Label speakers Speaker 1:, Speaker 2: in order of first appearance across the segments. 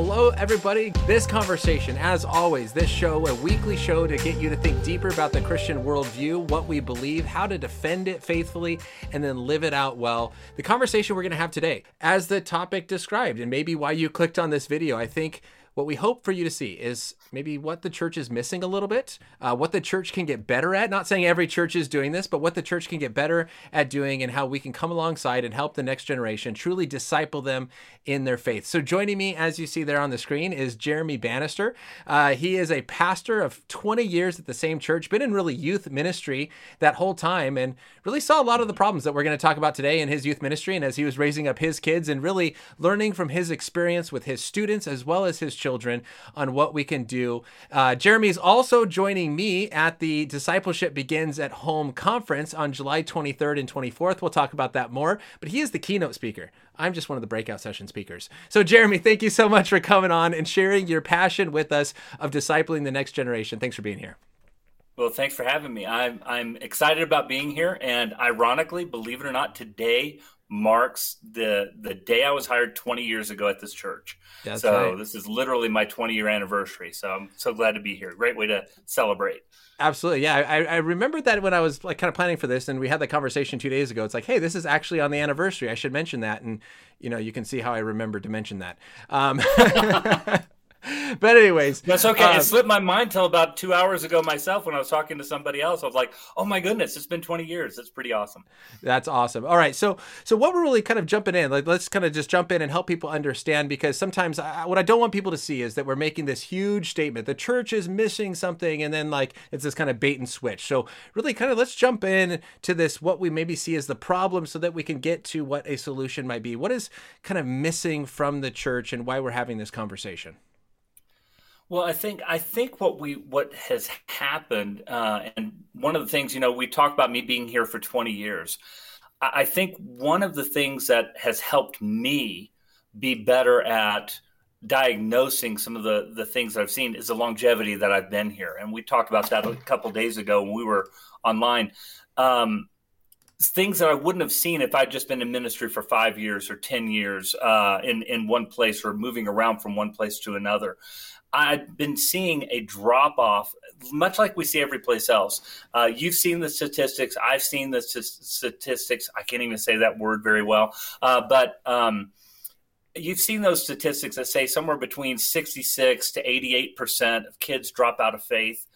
Speaker 1: hello, everybody. This conversation, as always, this show, a weekly show to get you to think deeper about the Christian worldview, what we believe, how to defend it faithfully, and then live it out well. The conversation we're going to have today, as the topic described, and maybe why you clicked on this video, I think what we hope for you to see is maybe what the church is missing a little bit, uh, what the church can get better at. Not saying every church is doing this, but what the church can get better at doing and how we can come alongside and help the next generation truly disciple them in their faith. So, joining me, as you see there on the screen, is Jeremy Bannister. Uh, he is a pastor of 20 years at the same church, been in really youth ministry that whole time, and really saw a lot of the problems that we're going to talk about today in his youth ministry and as he was raising up his kids and really learning from his experience with his students as well as his children children on what we can do. Uh, Jeremy's also joining me at the Discipleship Begins at Home conference on July 23rd and 24th. We'll talk about that more, but he is the keynote speaker. I'm just one of the breakout session speakers. So, Jeremy, thank you so much for coming on and sharing your passion with us of discipling the next generation. Thanks for being here.
Speaker 2: Well, thanks for having me. I'm I'm excited about being here, and ironically, believe it or not, today marks the the day I was hired 20 years ago at this church. That's so right. this is literally my 20 year anniversary. So I'm so glad to be here. Great way to celebrate.
Speaker 1: Absolutely, yeah. I, I remembered that when I was like kind of planning for this, and we had that conversation two days ago. It's like, hey, this is actually on the anniversary. I should mention that, and you know, you can see how I remembered to mention that. Um, but anyways,
Speaker 2: that's okay. Um, it slipped my mind till about two hours ago myself when I was talking to somebody else. I was like, "Oh my goodness, it's been 20 years. That's pretty awesome."
Speaker 1: That's awesome. All right, so so what we're really kind of jumping in, like let's kind of just jump in and help people understand because sometimes I, what I don't want people to see is that we're making this huge statement. The church is missing something, and then like it's this kind of bait and switch. So really, kind of let's jump in to this what we maybe see as the problem, so that we can get to what a solution might be. What is kind of missing from the church, and why we're having this conversation.
Speaker 2: Well, I think I think what we what has happened, uh, and one of the things you know we talk about me being here for twenty years. I, I think one of the things that has helped me be better at diagnosing some of the the things that I've seen is the longevity that I've been here, and we talked about that a couple days ago when we were online. Um, things that I wouldn't have seen if I'd just been in ministry for five years or ten years uh, in in one place or moving around from one place to another. I've been seeing a drop off, much like we see every place else. Uh, you've seen the statistics. I've seen the statistics. I can't even say that word very well, uh, but um, you've seen those statistics that say somewhere between 66 to 88 percent of kids drop out of faith,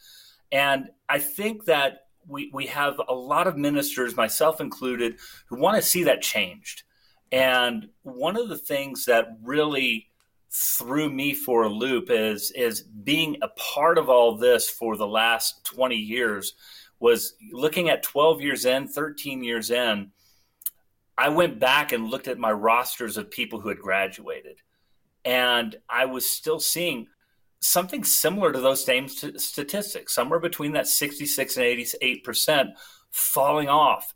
Speaker 2: and I think that we we have a lot of ministers, myself included, who want to see that changed. And one of the things that really threw me for a loop is is being a part of all this for the last 20 years was looking at 12 years in 13 years in i went back and looked at my rosters of people who had graduated. And i was still seeing something similar to those same st- statistics somewhere between that 66 and 88 percent falling off.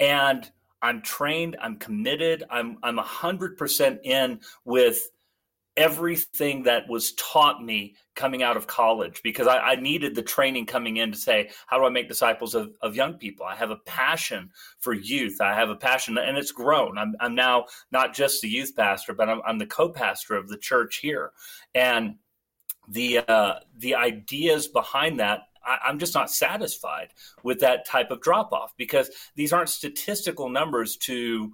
Speaker 2: And i'm trained i'm committed i'm i'm 100% in with everything that was taught me coming out of college because I, I, needed the training coming in to say, how do I make disciples of, of young people? I have a passion for youth. I have a passion, and it's grown. I'm, I'm now not just the youth pastor, but I'm, I'm the co pastor of the church here. And the, uh, the ideas behind that I, am just not satisfied with that type of drop off because these aren't statistical numbers to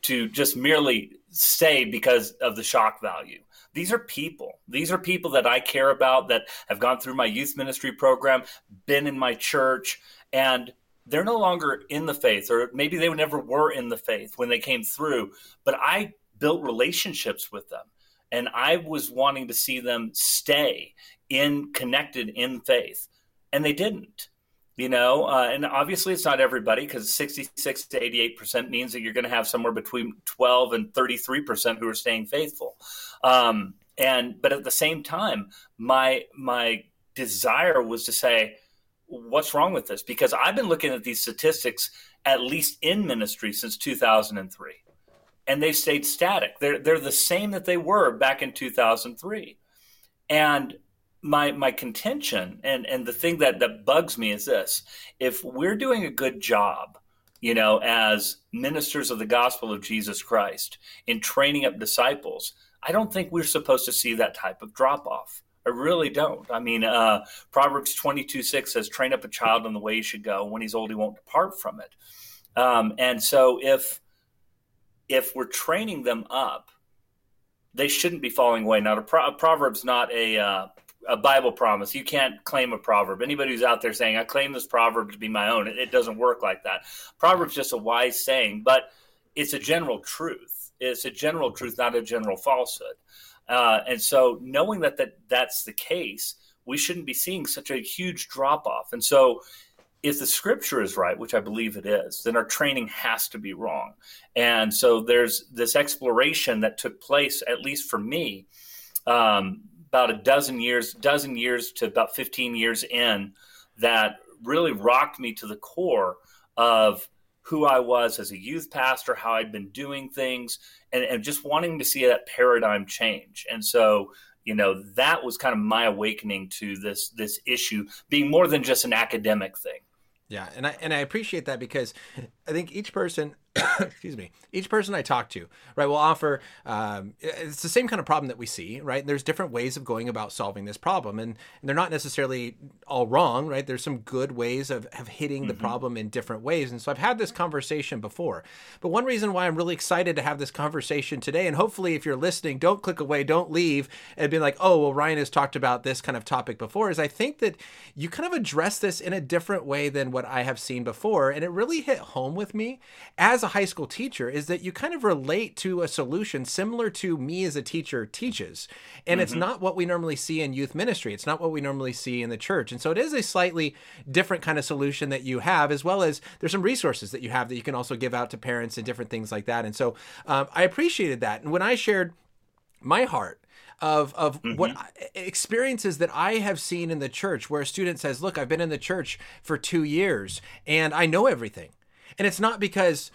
Speaker 2: to just merely say because of the shock value these are people. These are people that I care about that have gone through my youth ministry program, been in my church, and they're no longer in the faith, or maybe they never were in the faith when they came through. But I built relationships with them, and I was wanting to see them stay in connected in faith, and they didn't you know uh, and obviously it's not everybody because 66 to 88 percent means that you're going to have somewhere between 12 and 33 percent who are staying faithful. Um, and but at the same time my my desire was to say what's wrong with this? Because i've been looking at these statistics at least in ministry since 2003 and they've stayed static. They're, they're the same that they were back in 2003 and my my contention and and the thing that that bugs me is this if we're doing a good job you know as ministers of the gospel of Jesus Christ in training up disciples I don't think we're supposed to see that type of drop off. I really don't. I mean, uh, Proverbs 22 6 says, train up a child in the way he should go. When he's old, he won't depart from it. Um, and so if if we're training them up, they shouldn't be falling away. Now, a, pro- proverb's not a uh, a Bible promise. You can't claim a proverb. Anybody who's out there saying, "I claim this proverb to be my own," it, it doesn't work like that. Proverb's just a wise saying, but it's a general truth. It's a general truth, not a general falsehood. Uh, and so, knowing that, that that's the case, we shouldn't be seeing such a huge drop off. And so, if the scripture is right, which I believe it is, then our training has to be wrong. And so there's this exploration that took place, at least for me, um, about a dozen years, dozen years to about 15 years in, that really rocked me to the core of who I was as a youth pastor, how I'd been doing things, and, and just wanting to see that paradigm change. And so you know that was kind of my awakening to this this issue being more than just an academic thing
Speaker 1: yeah, and I and I appreciate that because I think each person, excuse me, each person I talk to, right, will offer. Um, it's the same kind of problem that we see, right? And there's different ways of going about solving this problem, and, and they're not necessarily all wrong, right? There's some good ways of, of hitting mm-hmm. the problem in different ways, and so I've had this conversation before. But one reason why I'm really excited to have this conversation today, and hopefully, if you're listening, don't click away, don't leave, and be like, oh, well, Ryan has talked about this kind of topic before, is I think that you kind of address this in a different way than what I have seen before. And it really hit home with me as a high school teacher is that you kind of relate to a solution similar to me as a teacher teaches. And mm-hmm. it's not what we normally see in youth ministry, it's not what we normally see in the church. And so it is a slightly different kind of solution that you have, as well as there's some resources that you have that you can also give out to parents and different things like that. And so um, I appreciated that. And when I shared my heart of of mm-hmm. what experiences that I have seen in the church where a student says, "Look, I've been in the church for 2 years and I know everything." And it's not because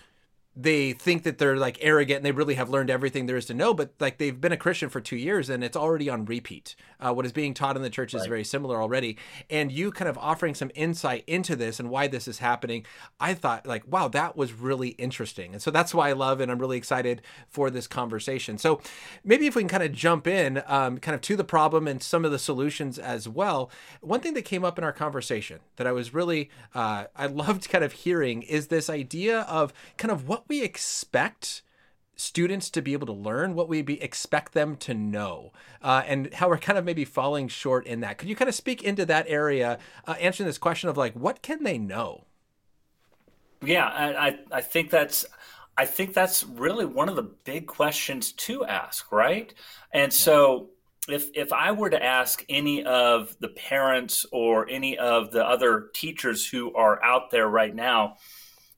Speaker 1: they think that they're like arrogant and they really have learned everything there is to know, but like they've been a Christian for two years and it's already on repeat. Uh, what is being taught in the church is right. very similar already. And you kind of offering some insight into this and why this is happening, I thought like, wow, that was really interesting. And so that's why I love and I'm really excited for this conversation. So maybe if we can kind of jump in, um, kind of to the problem and some of the solutions as well. One thing that came up in our conversation that I was really, uh, I loved kind of hearing is this idea of kind of what we expect students to be able to learn, what we be, expect them to know, uh, and how we're kind of maybe falling short in that. Could you kind of speak into that area, uh, answering this question of like, what can they know?
Speaker 2: Yeah, I, I think that's I think that's really one of the big questions to ask, right? And so if if I were to ask any of the parents or any of the other teachers who are out there right now,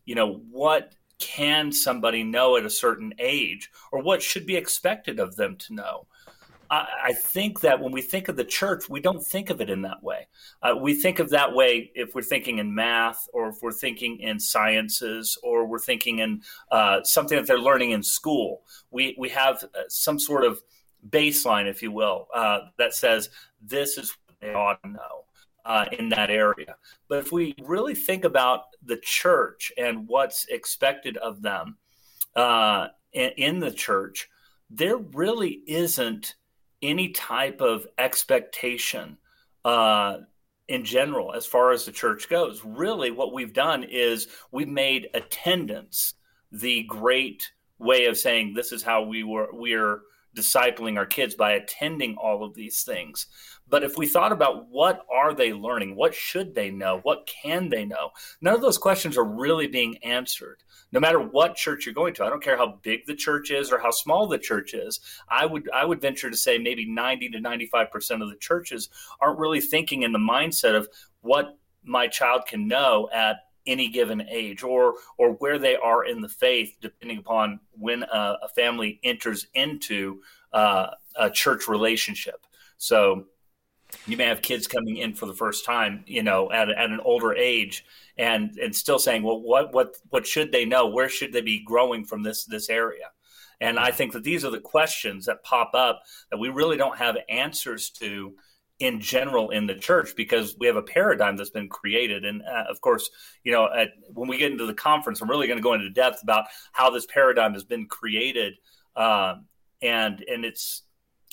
Speaker 2: you know, what can somebody know at a certain age or what should be expected of them to know? I, I think that when we think of the church, we don't think of it in that way. Uh, we think of that way if we're thinking in math or if we're thinking in sciences or we're thinking in uh, something that they're learning in school. We, we have uh, some sort of baseline, if you will, uh, that says this is what they ought to know uh, in that area. But if we really think about the church and what's expected of them uh, in, the church, there really isn't any type of expectation uh, in general as far as the church goes. Really, what we've done is we've made attendance the great way of saying this is how we were we're discipling our kids by attending all of these things. But if we thought about what are they learning, what should they know, what can they know, none of those questions are really being answered. No matter what church you're going to, I don't care how big the church is or how small the church is. I would I would venture to say maybe 90 to 95 percent of the churches aren't really thinking in the mindset of what my child can know at any given age or or where they are in the faith depending upon when a, a family enters into uh, a church relationship so you may have kids coming in for the first time, you know, at, at an older age, and and still saying, well, what what what should they know? Where should they be growing from this this area? And I think that these are the questions that pop up that we really don't have answers to in general in the church because we have a paradigm that's been created. And uh, of course, you know, at, when we get into the conference, I'm really going to go into depth about how this paradigm has been created. Um, and and it's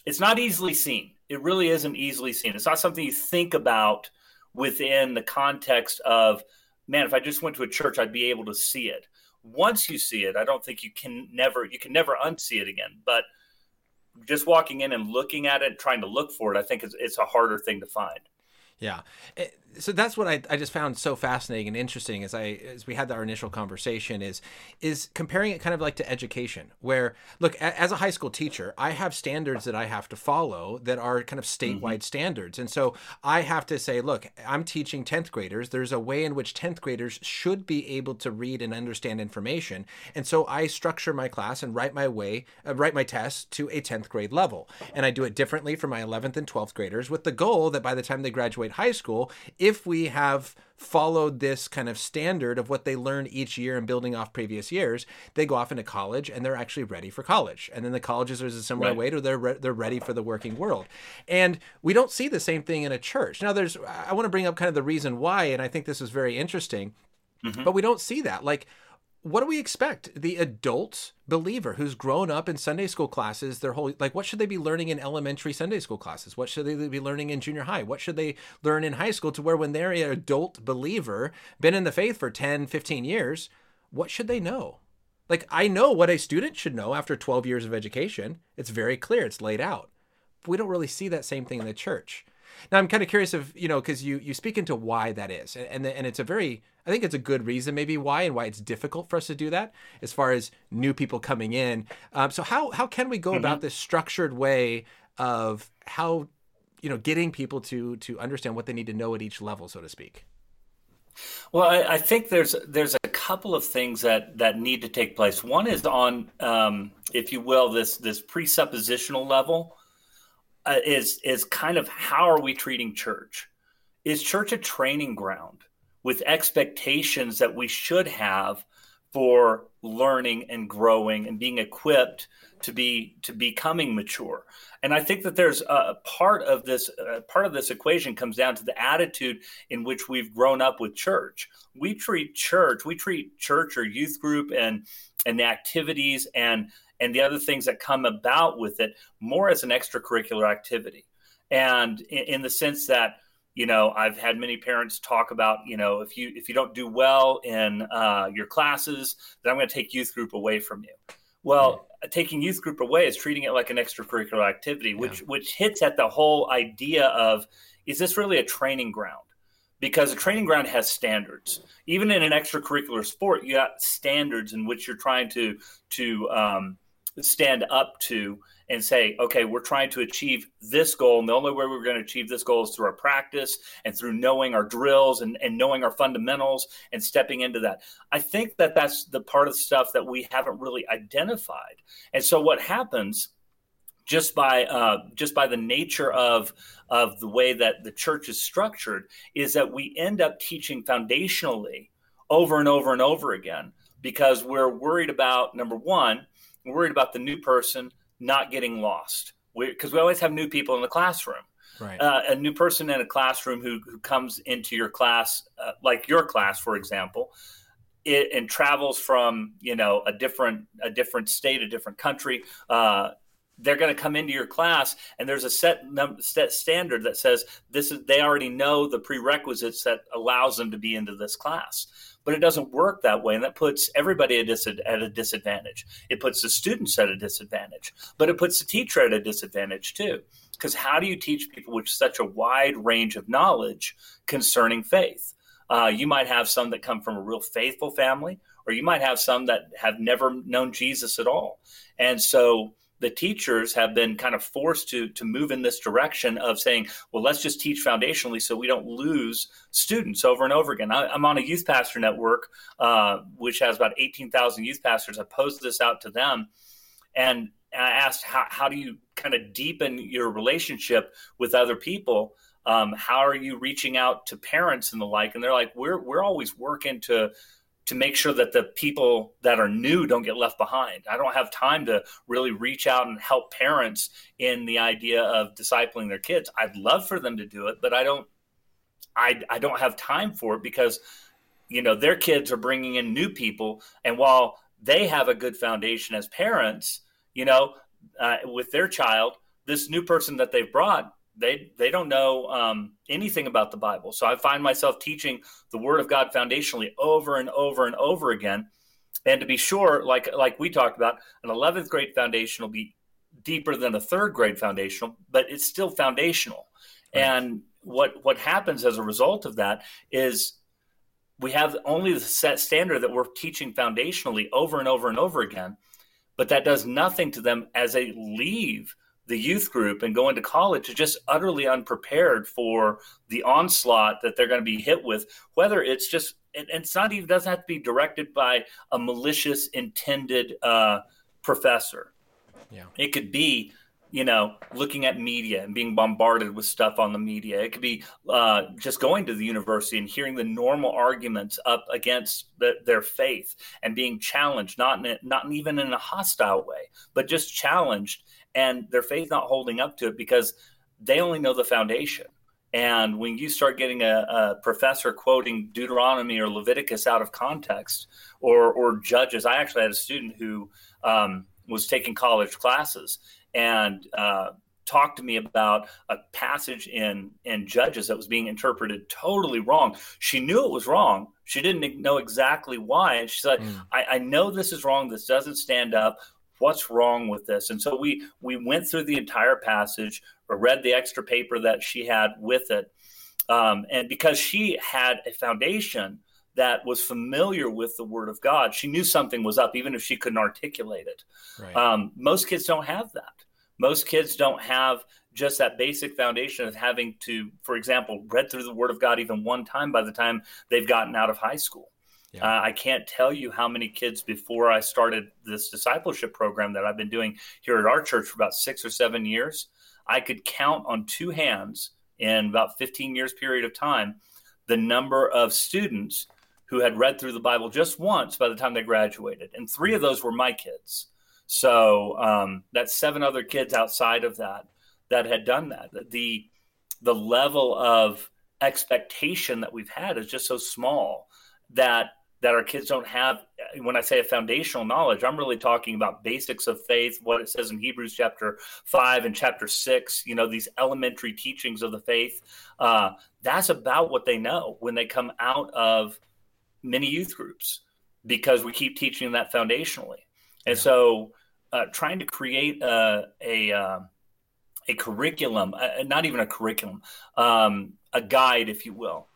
Speaker 2: it's not easily seen. It really isn't easily seen. It's not something you think about within the context of man. If I just went to a church, I'd be able to see it. Once you see it, I don't think you can never you can never unsee it again. But just walking in and looking at it, trying to look for it, I think it's, it's a harder thing to find.
Speaker 1: Yeah. Eh, so that's what I, I just found so fascinating and interesting as I as we had our initial conversation is is comparing it kind of like to education where look as a high school teacher I have standards that I have to follow that are kind of statewide mm-hmm. standards. And so I have to say look I'm teaching 10th graders. There's a way in which 10th graders should be able to read and understand information. And so I structure my class and write my way uh, write my tests to a 10th grade level. And I do it differently for my 11th and 12th graders with the goal that by the time they graduate high school if we have followed this kind of standard of what they learn each year and building off previous years, they go off into college and they're actually ready for college. And then the colleges are a similar right. way to they're re- they're ready for the working world. And we don't see the same thing in a church. Now, there's I want to bring up kind of the reason why, and I think this is very interesting. Mm-hmm. But we don't see that. Like what do we expect? The adult believer who's grown up in Sunday school classes their whole like what should they be learning in elementary Sunday school classes? What should they be learning in junior high? What should they learn in high school to where when they're an adult believer, been in the faith for 10, 15 years, what should they know? Like I know what a student should know after 12 years of education. It's very clear, it's laid out. But we don't really see that same thing in the church. Now I'm kind of curious if, you know, cuz you you speak into why that is. And and, and it's a very I think it's a good reason, maybe why and why it's difficult for us to do that as far as new people coming in. Um, so how how can we go mm-hmm. about this structured way of how you know getting people to to understand what they need to know at each level, so to speak?
Speaker 2: Well, I, I think there's there's a couple of things that that need to take place. One is on, um, if you will, this this presuppositional level uh, is is kind of how are we treating church? Is church a training ground? With expectations that we should have for learning and growing and being equipped to be to becoming mature. And i think that there's a part of this uh, part of this equation comes down to the attitude in which we've grown up with church. We treat church we treat church or youth group and and the activities and and the other things that come about with it more as an extracurricular activity. And in, in the sense that you know i've had many parents talk about you know if you if you don't do well in uh, your classes then i'm going to take youth group away from you well yeah. taking youth group away is treating it like an extracurricular activity which yeah. which hits at the whole idea of is this really a training ground because a training ground has standards even in an extracurricular sport you got standards in which you're trying to to um, stand up to and say, okay, we're trying to achieve this goal. And the only way we're going to achieve this goal is through our practice and through knowing our drills and, and knowing our fundamentals and stepping into that. I think that that's the part of the stuff that we haven't really identified. And so what happens just by uh, just by the nature of of the way that the church is structured is that we end up teaching foundationally over and over and over again because we're worried about number one we're worried about the new person not getting lost because we, we, always have new people in the classroom. Right. Uh, a new person in a classroom who, who comes into your class, uh, like your class, for example, it, and travels from you know a different a different state, a different country. Uh, they're going to come into your class, and there's a set, num- set standard that says this is. They already know the prerequisites that allows them to be into this class but it doesn't work that way. And that puts everybody at, a disadvantage. It puts the students at a disadvantage, but it puts the teacher at a disadvantage too. Because how do you teach people with such a wide range of knowledge concerning faith? Uh, you might have some that come from a real faithful family, or you might have some that have never known Jesus at all. And so the teachers have been kind of forced to to move in this direction of saying, well, let's just teach foundationally so we don't lose students over and over again. I, am on a youth pastor network, uh, which has about 18,000 youth pastors. I posed this out to them, and I asked, how, how do you kind of deepen your relationship with other people? Um, how are you reaching out to parents and the like? And they're like, we're we're always working to to make sure that the people that are new don't get left behind. I don't have time to really reach out and help parents in the idea of discipling their kids. I'd love for them to do it, but I don't I I don't have time for it because you know, their kids are bringing in new people and while they have a good foundation as parents, you know, uh, with their child, this new person that they've brought, they they don't know um, anything about the Bible. So I find myself teaching the Word of God foundationally over and over and over again. And to be sure, like like we talked about, an 11th grade foundation will be deeper than a third grade foundational, but it's still foundational. Right. And what what happens as a result of that is we have only the set standard that we're teaching foundationally over and over and over again, but that does nothing to them as they leave the youth group and going to college are just utterly unprepared for the onslaught that they're going to be hit with whether it's just and it's not even doesn't have to be directed by a malicious intended uh, professor. Yeah. It could be you know looking at media and being bombarded with stuff on the media. It could be uh, just going to the university and hearing the normal arguments up against the, their faith and being challenged not in a, not even in a hostile way but just challenged and their faith not holding up to it because they only know the foundation. And when you start getting a, a, professor quoting Deuteronomy or Leviticus out of context, or or Judges, I actually had a student who um, was taking college classes and uh, talked to me about a passage in in Judges that was being interpreted totally wrong. She knew it was wrong. She didn't know exactly why, and she said, mm. I, "I know this is wrong. This doesn't stand up what's wrong with this? And so we we went through the entire passage or read the extra paper that she had with it um, and because she had a foundation that was familiar with the word of god she knew something was up even if she couldn't articulate it. Right. um, most kids don't have that. Most kids don't have just that basic foundation of having to for example read through the word of god even one time by the time they've gotten out of high school yeah. Uh, I can't tell you how many kids before I started this discipleship program that I've been doing here at our church for about six or seven years. I could count on two hands in about 15 years period of time the number of students who had read through the Bible just once by the time they graduated, and three of those were my kids. So um, that's seven other kids outside of that that had done that. The the level of expectation that we've had is just so small that that our kids don't have when i say a foundational knowledge i'm really talking about basics of faith what it says in hebrews chapter 5 and chapter 6 you know these elementary teachings of the faith uh, that's about what they know when they come out of many youth groups because we keep teaching that foundationally and yeah. so uh, trying to create a a, uh, a curriculum uh, not even a curriculum um, a guide if you will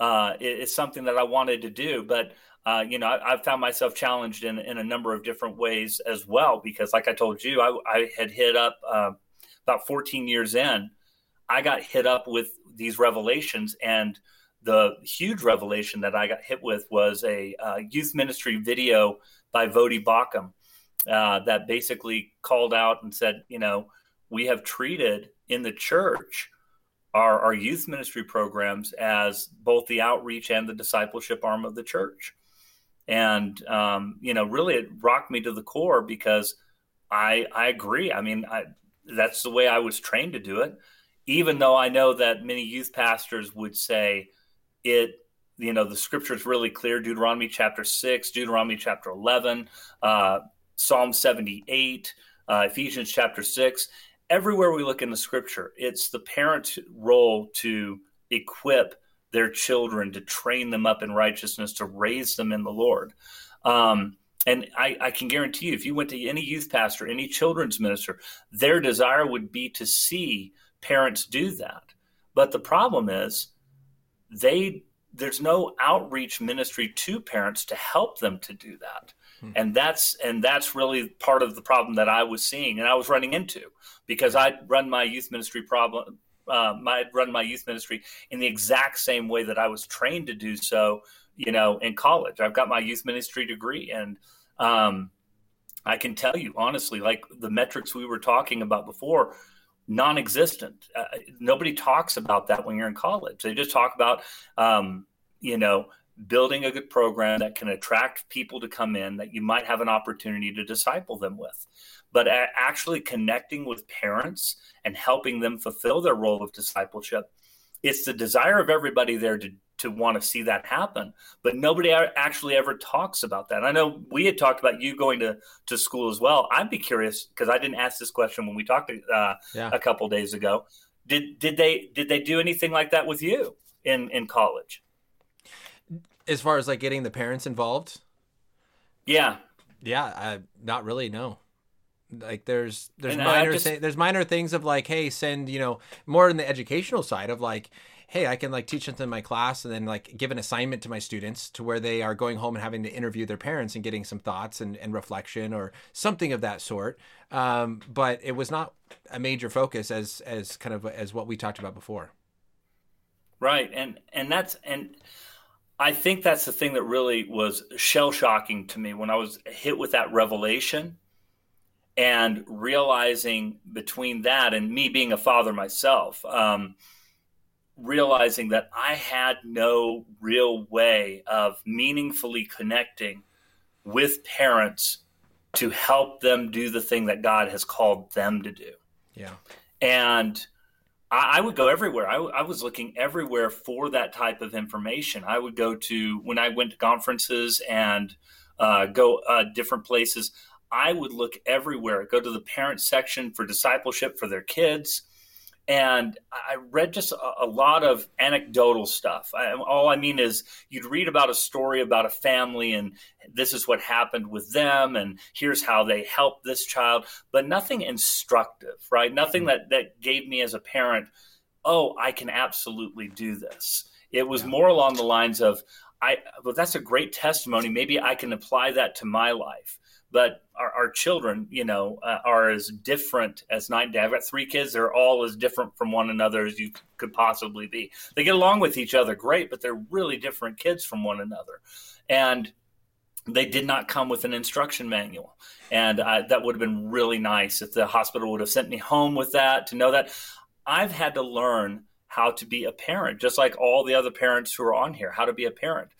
Speaker 2: uh, is something that I wanted to do. But uh, you know, I, have found myself challenged in, in a number of different ways as well because, like I told you, I, I had hit up uh, about 14 years in. I got hit up with these revelations, and the huge revelation that I got hit with was a uh, youth ministry video by Voddie Baucham uh, that basically called out and said, you know, we have treated in the church our, our youth ministry programs as both the outreach and the discipleship arm of the church. And, um, you know, really it rocked me to the core because I, I agree. I mean, I, that's the way I was trained to do it, even though I know that many youth pastors would say it, you know, the scripture is really clear Deuteronomy chapter 6, Deuteronomy chapter 11, uh, Psalm 78, uh, Ephesians chapter 6 everywhere we look in the scripture, it's the parent's role to equip their children, to train them up in righteousness, to raise them in the Lord. Um, and I, I, can guarantee you, if you went to any youth pastor, any children's minister, their desire would be to see parents do that. But the problem is, they there's no outreach ministry to parents to help them to do that. Hmm. And that's and that's really part of the problem that I was seeing and I was running into because I'd run my youth ministry problem. Um, I'd run my youth ministry in the exact same way that I was trained to do so, you know, in college. I've got my youth ministry degree, and um, I can tell you honestly, like the metrics we were talking about before, non-existent. Uh, nobody talks about that when you're in college. They just talk about, um, you know, building a good program that can attract people to come in that you might have an opportunity to disciple them with but actually connecting with parents and helping them fulfill their role of discipleship it's the desire of everybody there to to want to see that happen. But nobody actually ever talks about that. I know we had talked about you going to, to school as well. I'd be curious because I didn't ask this question when we talked uh, yeah. a couple days ago. Did did they did they do anything like that with you in in college?
Speaker 1: As far as like getting the parents involved?
Speaker 2: Yeah.
Speaker 1: Yeah, I, not really. No like there's there's and minor just... th- there's minor things of like hey send you know more in the educational side of like hey i can like teach something in my class and then like give an assignment to my students to where they are going home and having to interview their parents and getting some thoughts and, and reflection or something of that sort. Um, but it was not a major focus as as kind of as what we talked about before.
Speaker 2: Right. And and that's and i think that's the thing that really was shell shocking to me when i was hit with that revelation and realizing between that and me being a father myself, um, realizing that I had no real way of meaningfully connecting with parents to help them do the thing that God has called them to do.
Speaker 1: Yeah.
Speaker 2: And I, I would go everywhere. I, I, was looking everywhere for that type of information. I would go to, when I went to conferences and uh, go uh, different places, I would look everywhere, go to the parent section for discipleship for their kids. And I read just a, a lot of anecdotal stuff. I, all I mean is, you'd read about a story about a family, and this is what happened with them, and here's how they helped this child, but nothing instructive, right? Nothing hmm. that, that gave me as a parent, oh, I can absolutely do this. It was more along the lines of, I, well, that's a great testimony. Maybe I can apply that to my life but our, our children, you know, uh, are as different as night and day. I've got three kids; they're all as different from one another as you could possibly be. They get along with each other great, but they're really different kids from one another, and they did not come with an instruction manual. And that would have been really nice if the hospital would have sent me home with that to know that I've had to learn how to be a parent, just like all the other parents who are on here, how to be a parent.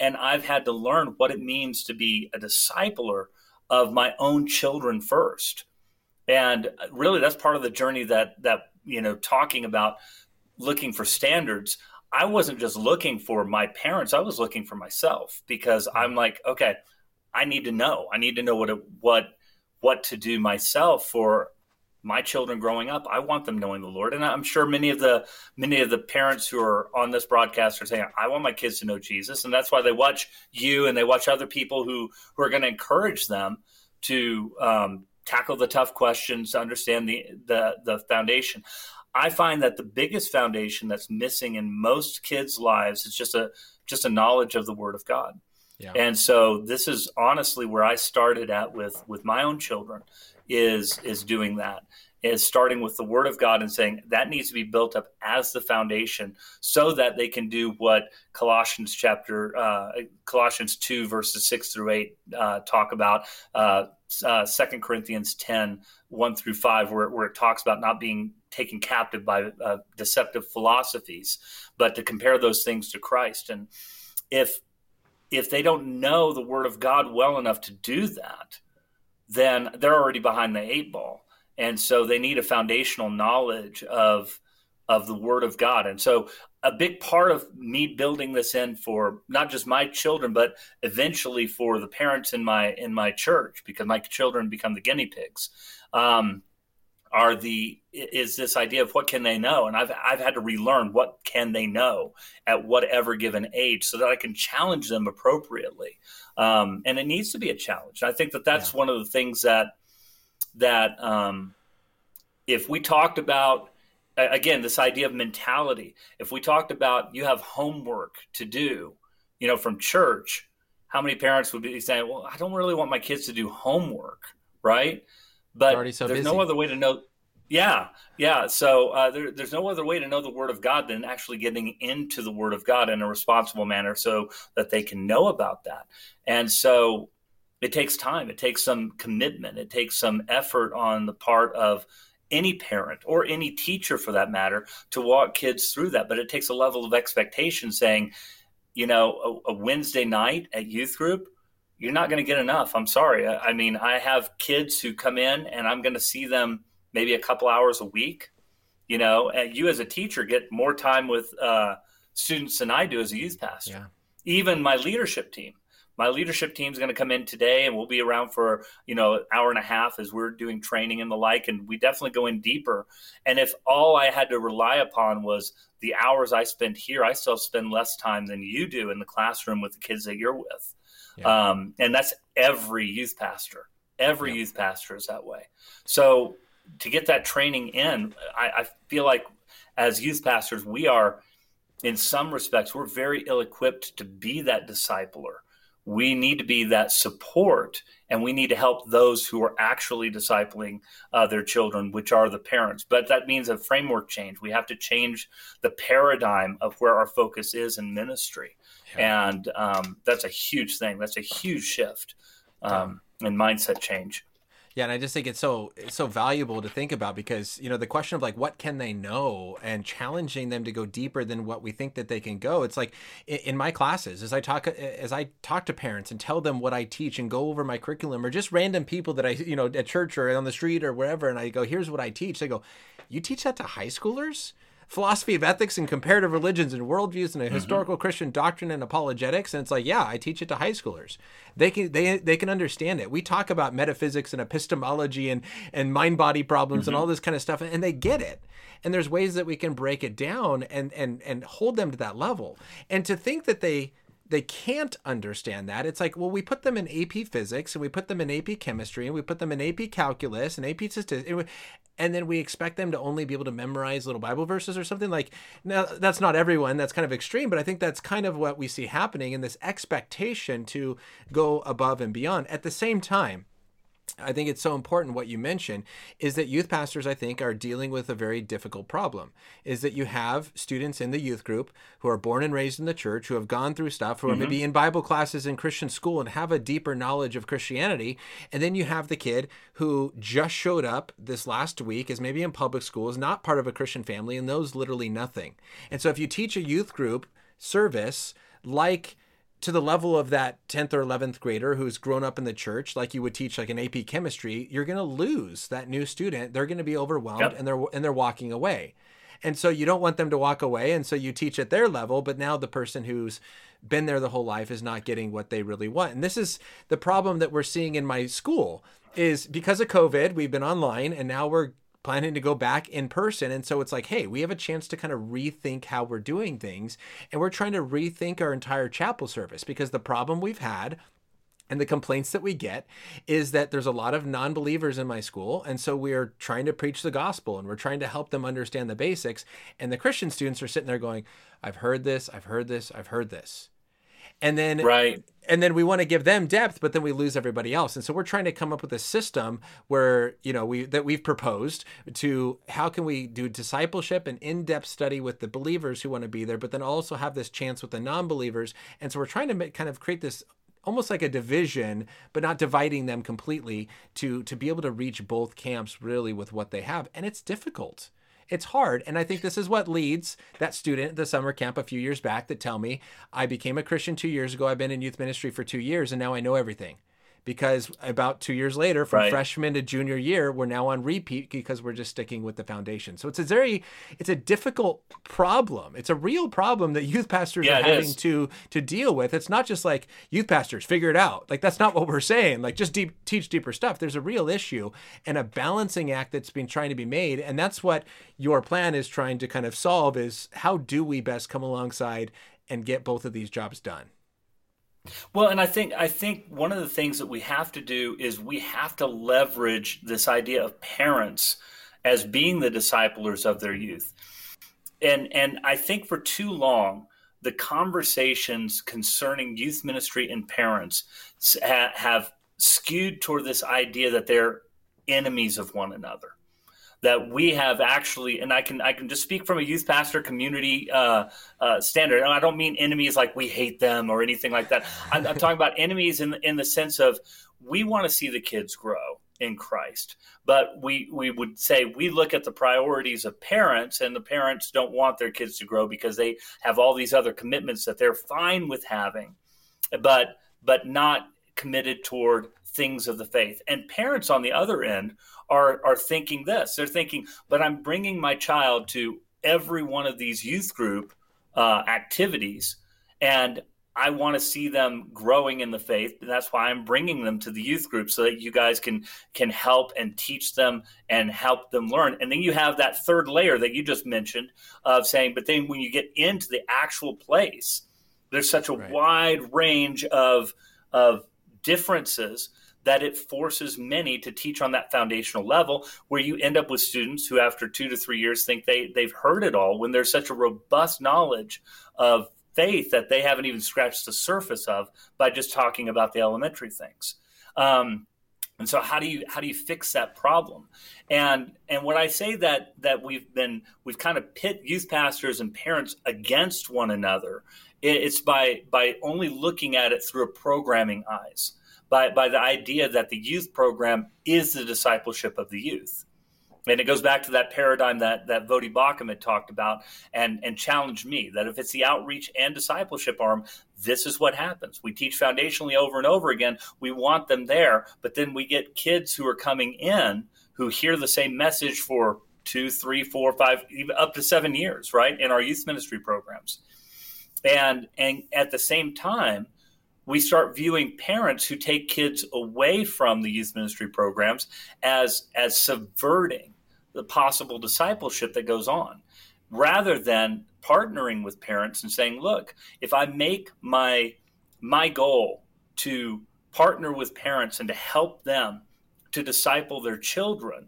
Speaker 2: And I've had to learn what it means to be a discipler of my own children first. And really, that's part of the journey that that you know talking about looking for standards. I wasn't just looking for my parents; I was looking for myself because mm-hmm. I'm like, okay, I need to know. I need to know what it, what what to do myself for my children growing up. I want them knowing the Lord, and I'm sure many of the many of the parents who are on this broadcast are saying, "I want my kids to know Jesus," and that's why they watch you and they watch other people who who are going to encourage them to um, tackle the tough questions, to understand the the the foundation. I find that the biggest foundation that's missing in most kids' lives is just a just a knowledge of the Word of God. Yeah. And so this is honestly where I started at with with my own children is is doing that is starting with the word of god and saying that needs to be built up as the foundation so that they can do what colossians chapter uh, colossians 2 verses 6 through 8 uh, talk about uh, uh, 2 corinthians 10 1 through 5 where, where it talks about not being taken captive by uh, deceptive philosophies but to compare those things to christ. And if if they don't know the word of god well enough to do that then they're already behind the eight ball. And so they need a foundational knowledge of of the word of God. And so a big part of me building this in for not just my children, but eventually for the parents in my in my church, because my children become the guinea pigs. Um, are the is this idea of what can they know and i've i've had to relearn what can they know at whatever given age so that i can challenge them appropriately um, and it needs to be a challenge i think that that's yeah. one of the things that that um, if we talked about again this idea of mentality if we talked about you have homework to do you know from church how many parents would be saying well i don't really want my kids to do homework right but so there's busy. no other way to know. Yeah, yeah. So uh, there, there's no other way to know the Word of God than actually getting into the Word of God in a responsible manner, so that they can know about that. And so it takes time. It takes some commitment. It takes some effort on the part of any parent or any teacher, for that matter, to walk kids through that. But it takes a level of expectation, saying, you know, a, a Wednesday night at youth group you're not going to get enough. I'm sorry. I, I, mean, I have kids who come in and I'm going to see them maybe a couple hours a week. You know, and you as a teacher get more time with uh, students than I do as a youth pastor.
Speaker 1: Yeah.
Speaker 2: Even my leadership team. My leadership team is going to come in today, and we'll be around for you know an hour and a half as we're doing training and the like. And we definitely go in deeper. And if all I had to rely upon was the hours I spend here, I still spend less time than you do in the classroom with the kids that you're with. Yeah. Um, and that's every youth pastor. Every yeah. youth pastor is that way. So to get that training in, I, I feel like as youth pastors, we are, in some respects, we're very ill equipped to be that discipler. We need to be that support and we need to help those who are actually discipling uh, their children, which are the parents. But that means a framework change. We have to change the paradigm of where our focus is in ministry. Yeah. And um, that's a huge thing. That's a huge shift um, in mindset change.
Speaker 1: Yeah, and I just think it's so it's so valuable to think about because you know the question of like what can they know and challenging them to go deeper than what we think that they can go. It's like in my classes as I talk uh, as I talk to parents and tell them what I teach and go over my curriculum or just random people that I you know at church or on the street or wherever and I go here's what I teach. They go, "You teach that to high schoolers?" Philosophy of ethics and comparative religions and worldviews and a mm-hmm. historical Christian doctrine and apologetics. And it's like, yeah, I teach it to high schoolers. They can they they can understand it. We talk about metaphysics and epistemology and and mind body problems mm-hmm. and all this kind of stuff, and they get it. And there's ways that we can break it down and and and hold them to that level. And to think that they they can't understand that. It's like, well, we put them in AP physics and we put them in AP chemistry and we put them in AP calculus and AP statistics, and then we expect them to only be able to memorize little Bible verses or something. Like, now that's not everyone. That's kind of extreme, but I think that's kind of what we see happening in this expectation to go above and beyond. At the same time, I think it's so important what you mentioned is that youth pastors, I think, are dealing with a very difficult problem. Is that you have students in the youth group who are born and raised in the church, who have gone through stuff, who are mm-hmm. maybe in Bible classes in Christian school and have a deeper knowledge of Christianity. And then you have the kid who just showed up this last week, is maybe in public school, is not part of a Christian family, and knows literally nothing. And so if you teach a youth group service like to the level of that 10th or 11th grader who's grown up in the church like you would teach like an AP chemistry you're going to lose that new student. They're going to be overwhelmed yep. and they're and they're walking away. And so you don't want them to walk away and so you teach at their level but now the person who's been there the whole life is not getting what they really want. And this is the problem that we're seeing in my school is because of covid we've been online and now we're planning to go back in person. And so it's like, hey, we have a chance to kind of rethink how we're doing things. And we're trying to rethink our entire chapel service because the problem we've had and the complaints that we get is that there's a lot of non believers in my school. And so we're trying to preach the gospel and we're trying to help them understand the basics. And the Christian students are sitting there going, I've heard this, I've heard this, I've heard this and then
Speaker 2: right.
Speaker 1: and then we want to give them depth but then we lose everybody else. And so we're trying to come up with a system where you know we that we've proposed to how can we do discipleship and in-depth study with the believers who want to be there but then also have this chance with the non-believers. And so we're trying to make, kind of create this almost like a division but not dividing them completely to to be able to reach both camps really with what they have. And it's difficult it's hard. And I think this is what leads that student at the summer camp a few years back to tell me, I became a Christian two years ago. I've been in youth ministry for two years and now I know everything because about two years later, from right. freshman to junior year, we're now on repeat because we're just sticking with the foundation. So it's a very, it's a difficult problem. It's a real problem that youth pastors yeah, are having is. to to deal with. It's not just like youth pastors figure it out. Like that's not what we're saying. Like just deep, teach deeper stuff. There's a real issue and a balancing act that's been trying to be made, and that's what your plan is trying to kind of solve. Is how do we best come alongside and get both of these jobs done?
Speaker 2: Well, and I think I think one of the things that we have to do is we have to leverage this idea of parents as being the disciplers of their youth. And and I think for too long the conversations concerning youth ministry and parents have skewed toward this idea that they're enemies of one another that we have actually, and I can I can just speak from a youth pastor community uh, uh, standard. And I don't mean enemies like we hate them or anything like that. I'm, I'm talking about enemies in in the sense of we want to see the kids grow in Christ. But we we would say we look at the priorities of parents and the parents don't want their kids to grow because they have all these other commitments that they're fine with having, but but not committed toward things of the faith. And parents on the other end are are thinking this. They're thinking, but I'm bringing my child to every one of these youth group uh, activities, and I want to see them growing in the faith. And that's why I'm bringing them to the youth group so that you guys can can help and teach them and help them learn. And then you have that third layer that you just mentioned of saying, but then when you get into the actual place, there's such a right. wide range of of differences that it forces many to teach on that foundational level where you end up with students who after two to three years think they they've heard it all when there's such a robust knowledge of faith that they haven't even scratched the surface of by just talking about the elementary things. Um, and so how do you how do you fix that problem? And and when I say that that we've been we've kind of pit youth pastors and parents against one another, it's by by only looking at it through a programming eyes, by by the idea that the youth program is the discipleship of the youth. And it goes back to that paradigm that that Voddie Baucham had talked about and and challenged me that if it's the outreach and discipleship arm, this is what happens. We teach foundationally over and over again. We want them there, but then we get kids who are coming in who hear the same message for two, three, four, five, even up to seven years, right, in our youth ministry programs. And and at the same time, we start viewing parents who take kids away from the youth ministry programs as as subverting the possible discipleship that goes on rather than partnering with parents and saying look if i make my my goal to partner with parents and to help them to disciple their children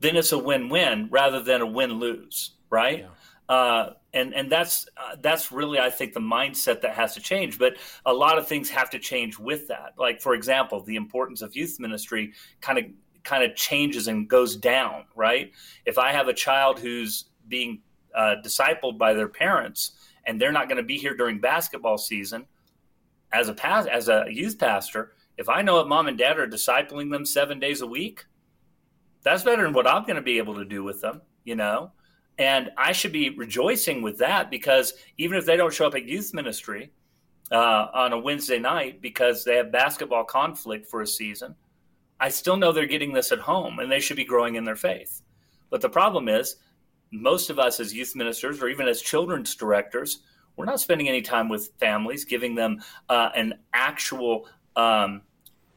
Speaker 2: then it's a win-win rather than a win-lose right yeah. Uh, and and that's uh, that's really I think the mindset that has to change. But a lot of things have to change with that. Like for example, the importance of youth ministry kind of kind of changes and goes down, right? If I have a child who's being uh, discipled by their parents and they're not going to be here during basketball season, as a pas- as a youth pastor, if I know that mom and dad are discipling them seven days a week, that's better than what I'm going to be able to do with them, you know. And I should be rejoicing with that because even if they don't show up at youth ministry uh, on a Wednesday night because they have basketball conflict for a season, I still know they're getting this at home and they should be growing in their faith. But the problem is, most of us as youth ministers or even as children's directors, we're not spending any time with families, giving them uh, an actual um,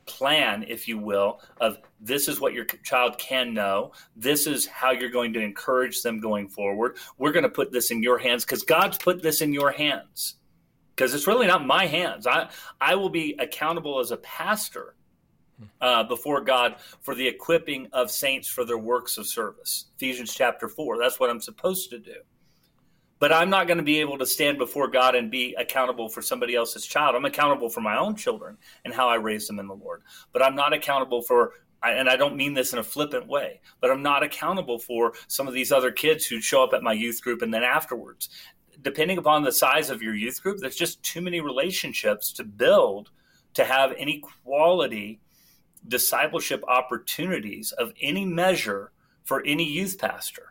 Speaker 2: plan, if you will, of this is what your child can know. This is how you're going to encourage them going forward. We're going to put this in your hands because God's put this in your hands. Because it's really not my hands. I, I will be accountable as a pastor uh, before God for the equipping of saints for their works of service. Ephesians chapter 4. That's what I'm supposed to do. But I'm not going to be able to stand before God and be accountable for somebody else's child. I'm accountable for my own children and how I raise them in the Lord. But I'm not accountable for and I don't mean this in a flippant way, but I'm not accountable for some of these other kids who show up at my youth group and then afterwards. Depending upon the size of your youth group, there's just too many relationships to build to have any quality discipleship opportunities of any measure for any youth pastor.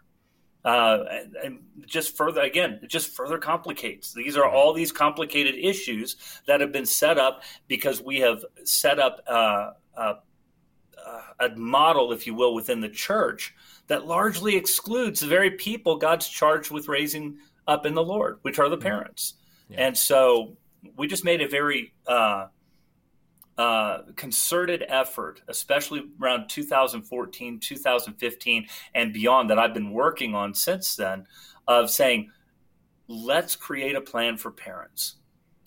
Speaker 2: Uh, and, and, just further, again, it just further complicates. These are all these complicated issues that have been set up because we have set up uh, uh, a model, if you will, within the church that largely excludes the very people God's charged with raising up in the Lord, which are the parents. Yeah. And so we just made a very uh, concerted effort, especially around 2014, 2015, and beyond, that I've been working on since then, of saying, let's create a plan for parents.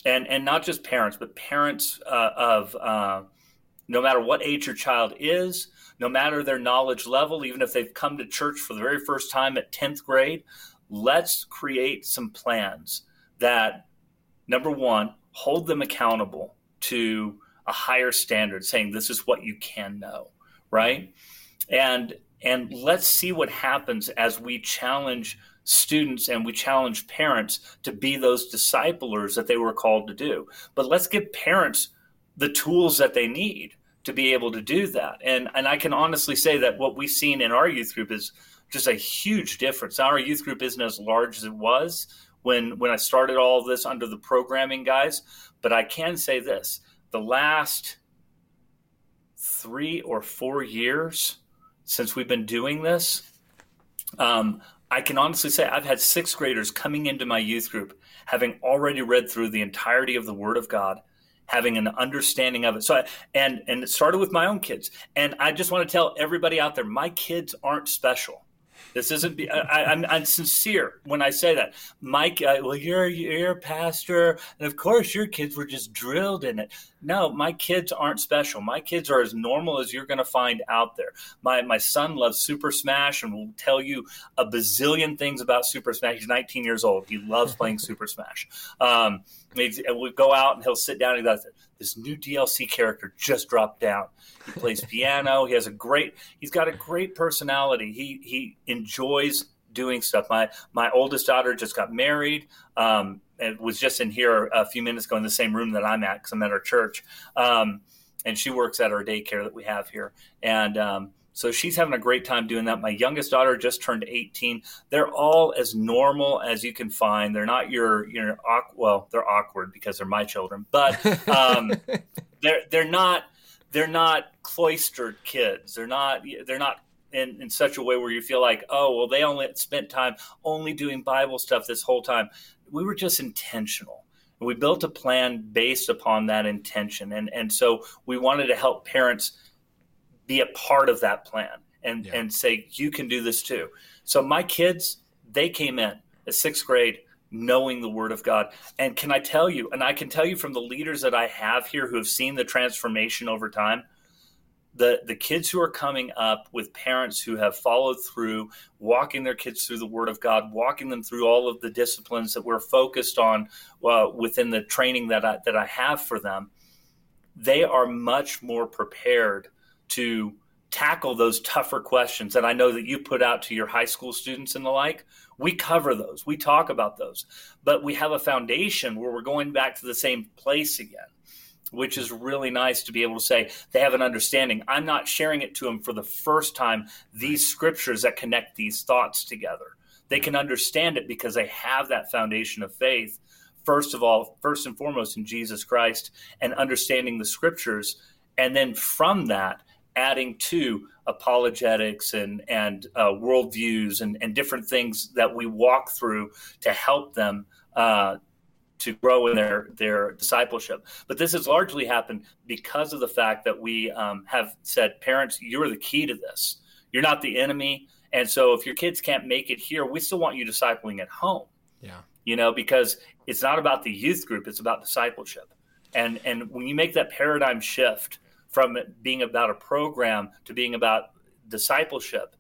Speaker 2: And, and not just parents, but parents uh, of uh, no matter what age your child is, no matter their knowledge level, even if they've come to church for the very first time at 10th grade, let's create some plans that, number one, hold them accountable to a higher standard, saying this is what you can know, right? And and let's see what happens as we challenge students and we challenge parents to be those disciplers that they were called to do. But let's give parents the tools that they need to be able to do that. And and I can honestly say that what we've seen in our youth group is just a huge difference. Our youth group isn't as large as it was when when I started all this under the programming guys, but I can say this: the last three or four years since we've been doing this, um, I can honestly say I've had sixth graders coming into my youth group having already read through the entirety of the Word of God, having an understanding of it. So, I, and and it started with my own kids. And I just want to tell everybody out there, my kids aren't special. This isn't. I, I'm, I'm sincere when I say that, Mike. Uh, well, you're you're a pastor, and of course your kids were just drilled in it. No, my kids aren't special. My kids are as normal as you're going to find out there. My my son loves Super Smash and will tell you a bazillion things about Super Smash. He's 19 years old. He loves playing Super Smash. Um, we go out and he'll sit down and he goes, this new DLC character just dropped down. He plays piano. He has a great. He's got a great personality. He he enjoys doing stuff. My my oldest daughter just got married. Um, and was just in here a few minutes ago in the same room that I'm at because I'm at our church. Um, and she works at our daycare that we have here. And um, so she's having a great time doing that. My youngest daughter just turned 18. They're all as normal as you can find. They're not your, your well, they're awkward because they're my children, but um, they're they're not they're not cloistered kids. They're not they're not in, in such a way where you feel like, oh, well, they only spent time only doing Bible stuff this whole time. We were just intentional. we built a plan based upon that intention. And, and so we wanted to help parents be a part of that plan and, yeah. and say, you can do this too. So my kids, they came in at sixth grade knowing the word of God. And can I tell you, and I can tell you from the leaders that I have here who have seen the transformation over time, the the kids who are coming up with parents who have followed through walking their kids through the word of god walking them through all of the disciplines that we're focused on uh, within the training that I, that I have for them they are much more prepared to tackle those tougher questions that I know that you put out to your high school students and the like. We cover those, we talk about those, but we have a foundation where we're going back to the same place again, which is really nice to be able to say they have an understanding. I'm not sharing it to them for the first time, these scriptures that connect these thoughts together. They can understand it because they have that foundation of faith. First of all, first and foremost in Jesus Christ and understanding the scriptures. And then from that, adding to apologetics and and uh, worldviews and, and different things that we walk through to help them uh, to grow in their their discipleship. But this has largely happened because of the fact that we um, have said, parents, you're the key to this. You're not the enemy. And so if your kids can't make it here, we still want you discipling at home.
Speaker 1: Yeah.
Speaker 2: You know, because it's not about the youth group, it's about discipleship. And and when you make that paradigm shift from being about a program to being about discipleship,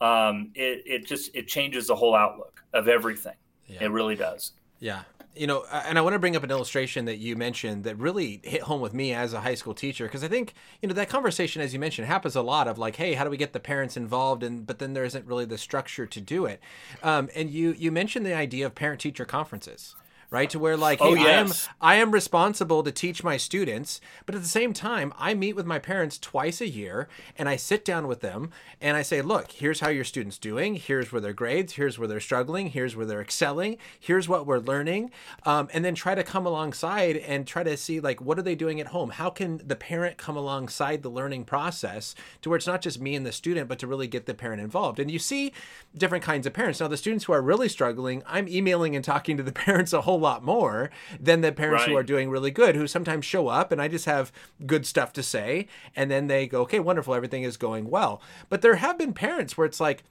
Speaker 2: um, it, it just it changes the whole outlook of everything. Yeah. It really does.
Speaker 1: Yeah. You know, and I want to bring up an illustration that you mentioned that really hit home with me as a high school teacher because I think you know that conversation, as you mentioned, happens a lot of like, hey, how do we get the parents involved? And but then there isn't really the structure to do it. Um, and you you mentioned the idea of parent teacher conferences right? To where like, oh, hey, yes. I am I am responsible to teach my students, but at the same time, I meet with my parents twice a year and I sit down with them and I say, look, here's how your students doing. Here's where their grades. Here's where they're struggling. Here's where they're excelling. Here's what we're learning, um, and then try to come alongside and try to see like what are they doing at home. How can the parent come alongside the learning process to where it's not just me and the student, but to really get the parent involved. And you see different kinds of parents. Now, the students who are really struggling, I'm emailing and talking to the parents a whole lot more than the parents right. who are doing really good, who sometimes show up and I just have good stuff to say. And then they go, okay, wonderful, everything is going well. But there have been parents where it's like,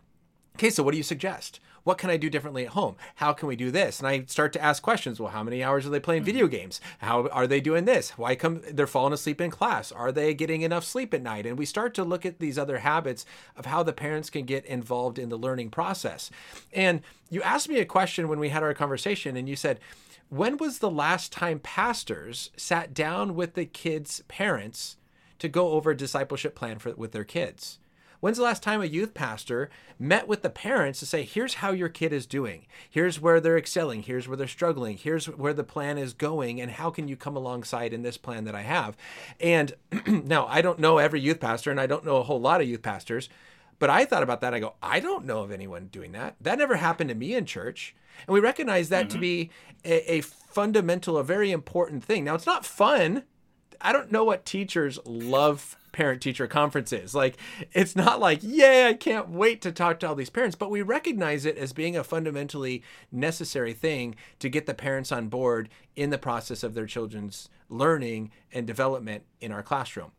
Speaker 1: okay, so what do you suggest? What can I do differently at home? How can we do this? And I start to ask questions. Well, how many hours are they playing video mm-hmm. games? How are they doing this? Why come they're falling asleep in class? Are they getting enough sleep at night? And we start to look at these other habits of how the parents can get involved in the learning process. And you asked me a question when we had our conversation, and you said, when was the last time pastors sat down with the kids' parents to go over a discipleship plan for with their kids? When's the last time a youth pastor met with the parents to say, here's how your kid is doing, here's where they're excelling, here's where they're struggling, here's where the plan is going, and how can you come alongside in this plan that I have? And now I don't know every youth pastor, and I don't know a whole lot of youth pastors, but I thought about that. I go, I don't know of anyone doing that. That never happened to me in church. And we recognize that mm-hmm. to be a, a fundamental, a very important thing. Now, it's not fun I don't know what teachers love parent teacher conferences. Like it's not like, yeah, I can't wait to talk to all these parents, but we recognize it as being a fundamentally necessary thing to get the parents on board in the process of their children's learning and development in our classroom.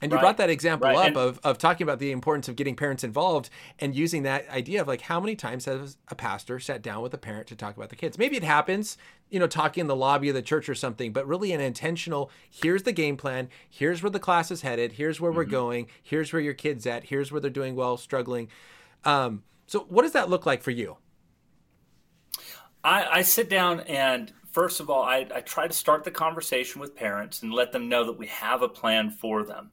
Speaker 1: And you right. brought that example right. up and, of, of talking about the importance of getting parents involved and using that idea of like how many times has a pastor sat down with a parent to talk about the kids? Maybe it happens, you know, talking in the lobby of the church or something, but really an intentional here's the game plan, here's where the class is headed, here's where mm-hmm. we're going, here's where your kid's at, here's where they're doing well, struggling. Um, so, what does that look like for you?
Speaker 2: I, I sit down and first of all, I, I, try to start the conversation with parents and let them know that we have a plan for them.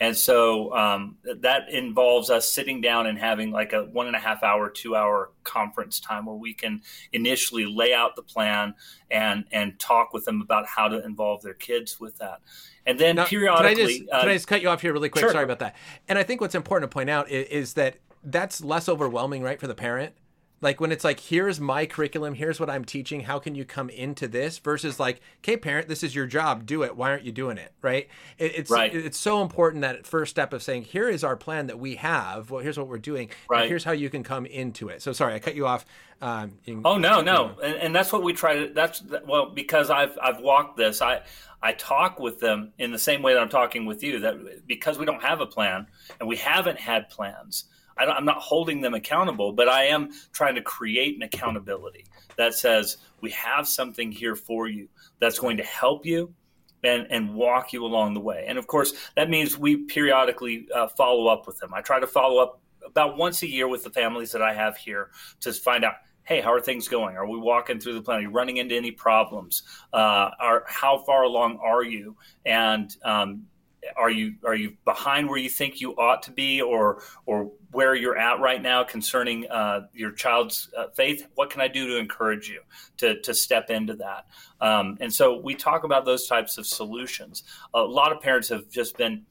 Speaker 2: And so um, that involves us sitting down and having like a one and a half hour, two hour conference time where we can initially lay out the plan and and talk with them about how to involve their kids with that. And then now, periodically,
Speaker 1: can I, just, uh, can I just cut you off here really quick? Sure. Sorry about that. And I think what's important to point out is, is that that's less overwhelming, right, for the parent like when it's like here's my curriculum here's what i'm teaching how can you come into this? Versus like okay parent this is your job do it why aren't you doing it? Right? It, it's right. it's so important that first step of saying here is our plan that we have well here's what we're doing right. here's how you can come into it. So sorry i cut you off um,
Speaker 2: oh no no and, and that's what we try to that's well because i've i've walked this i I talk with them in the same way that I'm talking with you that because we don't have a plan and we haven't had plans I am not holding them accountable, but I am trying to create an accountability that says we have something here for you that's going to help you and, and walk you along the way. And of course, that means we periodically uh, follow up with them. I try to follow up about once a year with the families that I have here to find out hey, how are things going? Are we walking through the plan? Are you running into any problems? Uh, are how far along are you? And um, are you are you behind where you think you ought to be, or or where you're at right now concerning uh, your child's uh, faith? What can I do to encourage you to to step into that? Um, and so we talk about those types of solutions. A lot of parents have just been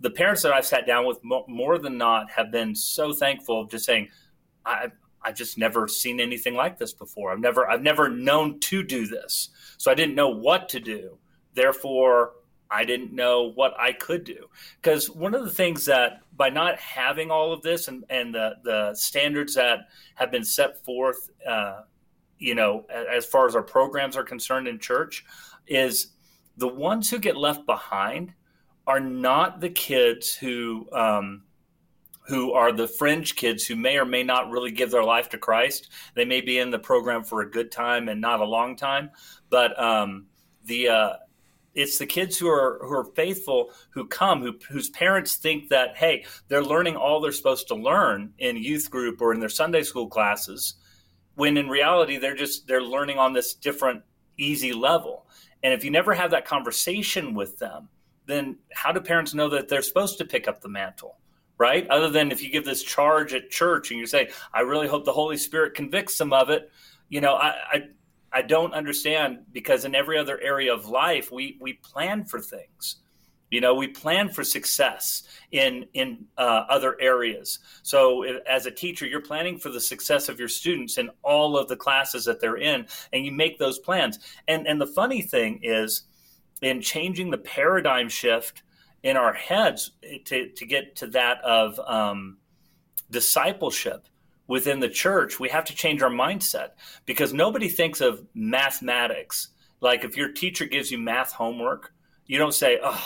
Speaker 2: the parents that I've sat down with more than not have been so thankful of just saying, I. I've just never seen anything like this before. I've never I've never known to do this. So I didn't know what to do. Therefore, I didn't know what I could do. Because one of the things that by not having all of this and, and the, the standards that have been set forth, uh, you know, as far as our programs are concerned in church, is the ones who get left behind are not the kids who um, who are the fringe kids who may or may not really give their life to Christ. They may be in the program for a good time and not a long time, but um, the uh, it's the kids who are who are faithful who come who, whose parents think that hey they're learning all they're supposed to learn in youth group or in their sunday school classes when in reality they're just they're learning on this different easy level. And if you never have that conversation with them then how do parents know that they're supposed to pick up the mantle right? Other than if you give this charge at church and you say i really hope the holy spirit convicts them of it you know I, I I don't understand because in every other area of life, we we plan for things. You know, we plan for success in in uh, other areas. So, if, as a teacher, you're planning for the success of your students in all of the classes that they're in, and you make those plans. And and the funny thing is, in changing the paradigm shift in our heads to to get to that of um, discipleship within the church, we have to change our mindset because nobody thinks of mathematics. Like if your teacher gives you math homework, you don't say, oh,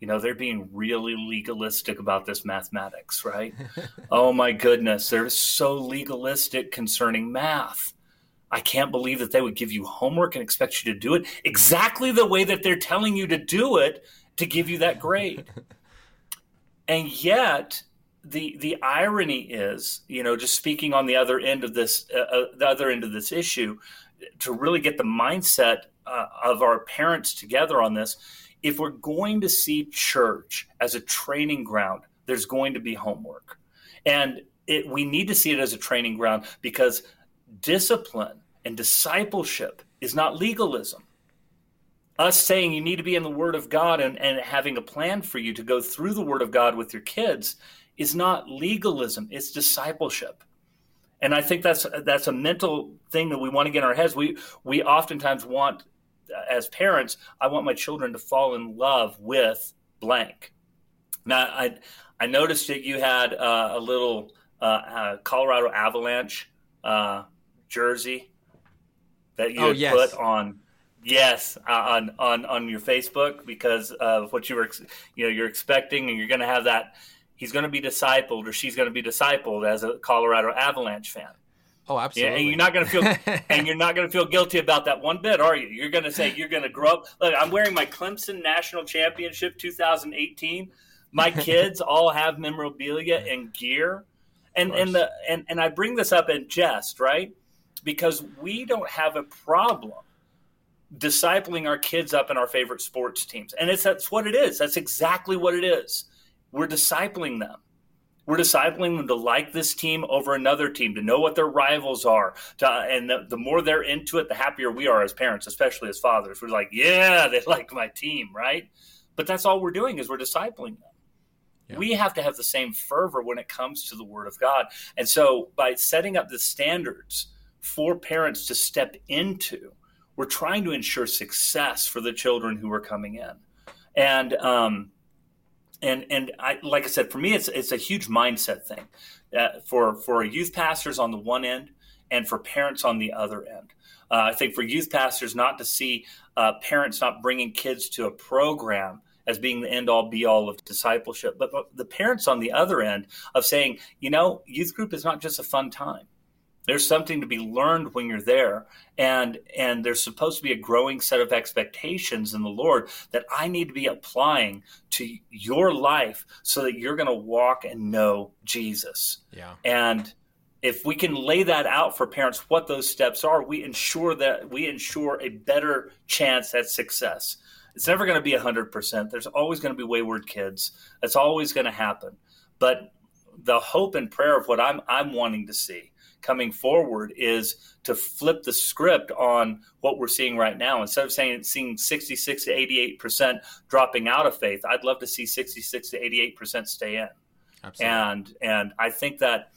Speaker 2: you know, they're being really legalistic about this mathematics, right? oh my goodness, they're so legalistic concerning math. I can't believe that they would give you homework and expect you to do it exactly the way that they're telling you to do it to give you that grade. and yet, the the irony is, you know, just speaking on the other end of this, uh, uh, the other end of this issue, to really get the mindset uh, of our parents together on this. If we're going to see church as a training ground, there's going to be homework, and it, we need to see it as a training ground because discipline and discipleship is not legalism us saying you need to be in the Word of God and, and having a plan for you to go through the Word of God with your kids is not legalism, it's discipleship. And I think that's that's a mental thing that we want to get in our heads. We we oftentimes want as parents, I want my children to fall in love with blank. Now, I I noticed that you had uh, a little uh, uh, Colorado Avalanche uh, jersey that you oh, yes. put on. Yes, uh, on on on your Facebook because of what you were, you know, you're expecting, and you're going to have that. He's going to be discipled, or she's going to be discipled as a Colorado Avalanche fan.
Speaker 1: Oh, absolutely.
Speaker 2: Yeah, and you're not going to feel and you're not going to feel guilty about that one bit, are you? You're going to say you're going to grow up. Look, I'm wearing my Clemson National Championship 2018. My kids all have memorabilia and gear, and and the and and I bring this up in jest, right? Because we don't have a problem discipling our kids up in our favorite sports teams, and it's that's what it is. That's exactly what it is. We're discipling them we're discipling them to like this team over another team, to know what their rivals are. To, and the, the, more they're into it, the happier we are as parents, especially as fathers. We're like, yeah, they like my team, right? But that's all we're doing is we're discipling them. Yeah. We have to have the same fervor when it comes to the Word of God. And so by setting up the standards for parents to step into, we're trying to ensure success for the children who are coming in. And, um, and and I like I said, for me, it's it's a huge mindset thing uh, for for youth pastors on the one end and for parents on the other end. Uh, I think for youth pastors not to see uh, parents not bringing kids to a program as being the end all be all of discipleship, but, but the parents on the other end of saying, you know, youth group is not just a fun time there's something to be learned when you're there. And and there's supposed to be a growing set of expectations in the lord that i need to be applying to your life so that you're going to walk and know jesus.
Speaker 1: Yeah.
Speaker 2: And if we can lay that out for parents what those steps are we ensure that we ensure a better chance at success. It's never going to be 100% there's always going to be wayward kids. That's always going to happen. But the hope and prayer of what i'm i'm wanting to see coming forward is to flip the script on what we're seeing right now. Instead of saying seeing 66 to 88 percent dropping out of faith, I'd love to see 66 to 88 percent stay in. Absolutely. And and I think that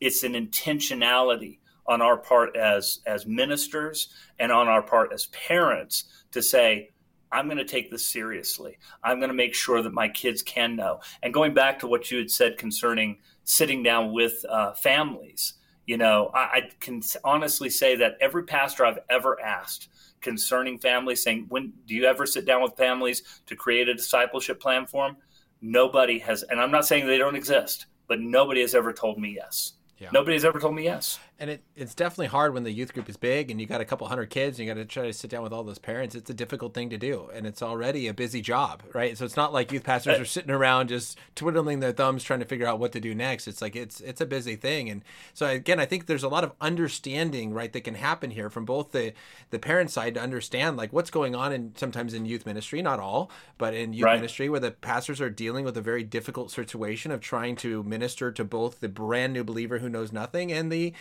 Speaker 2: it's an intentionality on our part as as ministers and on our part as parents to say I'm going to take this seriously. I'm going to make sure that my kids can know. And going back to what you had said concerning sitting down with uh, families, you know, I, I, can honestly say that every pastor I've ever asked concerning families, saying, "When do you ever sit down with families to create a discipleship plan for them?" Nobody has, and I'm not saying they don't exist, but nobody has ever told me yes. Yeah. has ever told me yes.
Speaker 1: And it, it's definitely hard when the youth group is big and you got a couple hundred kids and you got to try to sit down with all those parents. It's a difficult thing to do. And it's already a busy job, right? So it's not like youth pastors are uh, sitting around just twiddling their thumbs trying to figure out what to do next. It's like it's it's a busy thing. And so again, I think there's a lot of understanding, right, that can happen here from both the the parent side to understand like what's going on in sometimes in youth ministry, not all, but in youth right. ministry where the pastors are dealing with a very difficult situation of trying to minister to both the brand new believer who knows nothing and the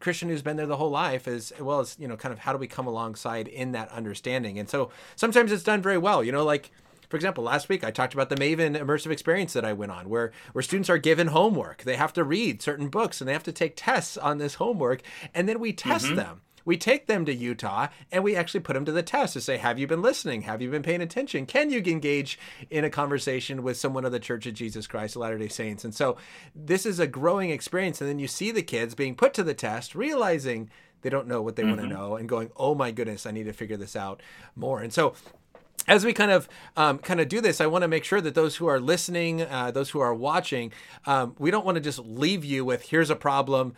Speaker 1: Christian who's been there the whole life as well as you know kind of how do we come alongside in that understanding and so sometimes it's done very well you know like for example, last week I talked about the Maven immersive experience that I went on, where where students are given homework. They have to read certain books and they have to take tests on this homework, and then we test mm-hmm. them we take them to Utah and we actually put them to the test to say, have you been listening? Have you been paying attention? Can you engage in a conversation with someone of the Church of Jesus Christ of Latter day Saints? And so this is a growing experience. And then you see the kids being put to the test, realizing they don't know what they mm-hmm. want to know and going, oh my goodness, I need to figure this out more. And so as we kind of um, kind of do this, I want to make sure that those who are listening, uh, those who are watching, um, we don't want to just leave you with here's a problem,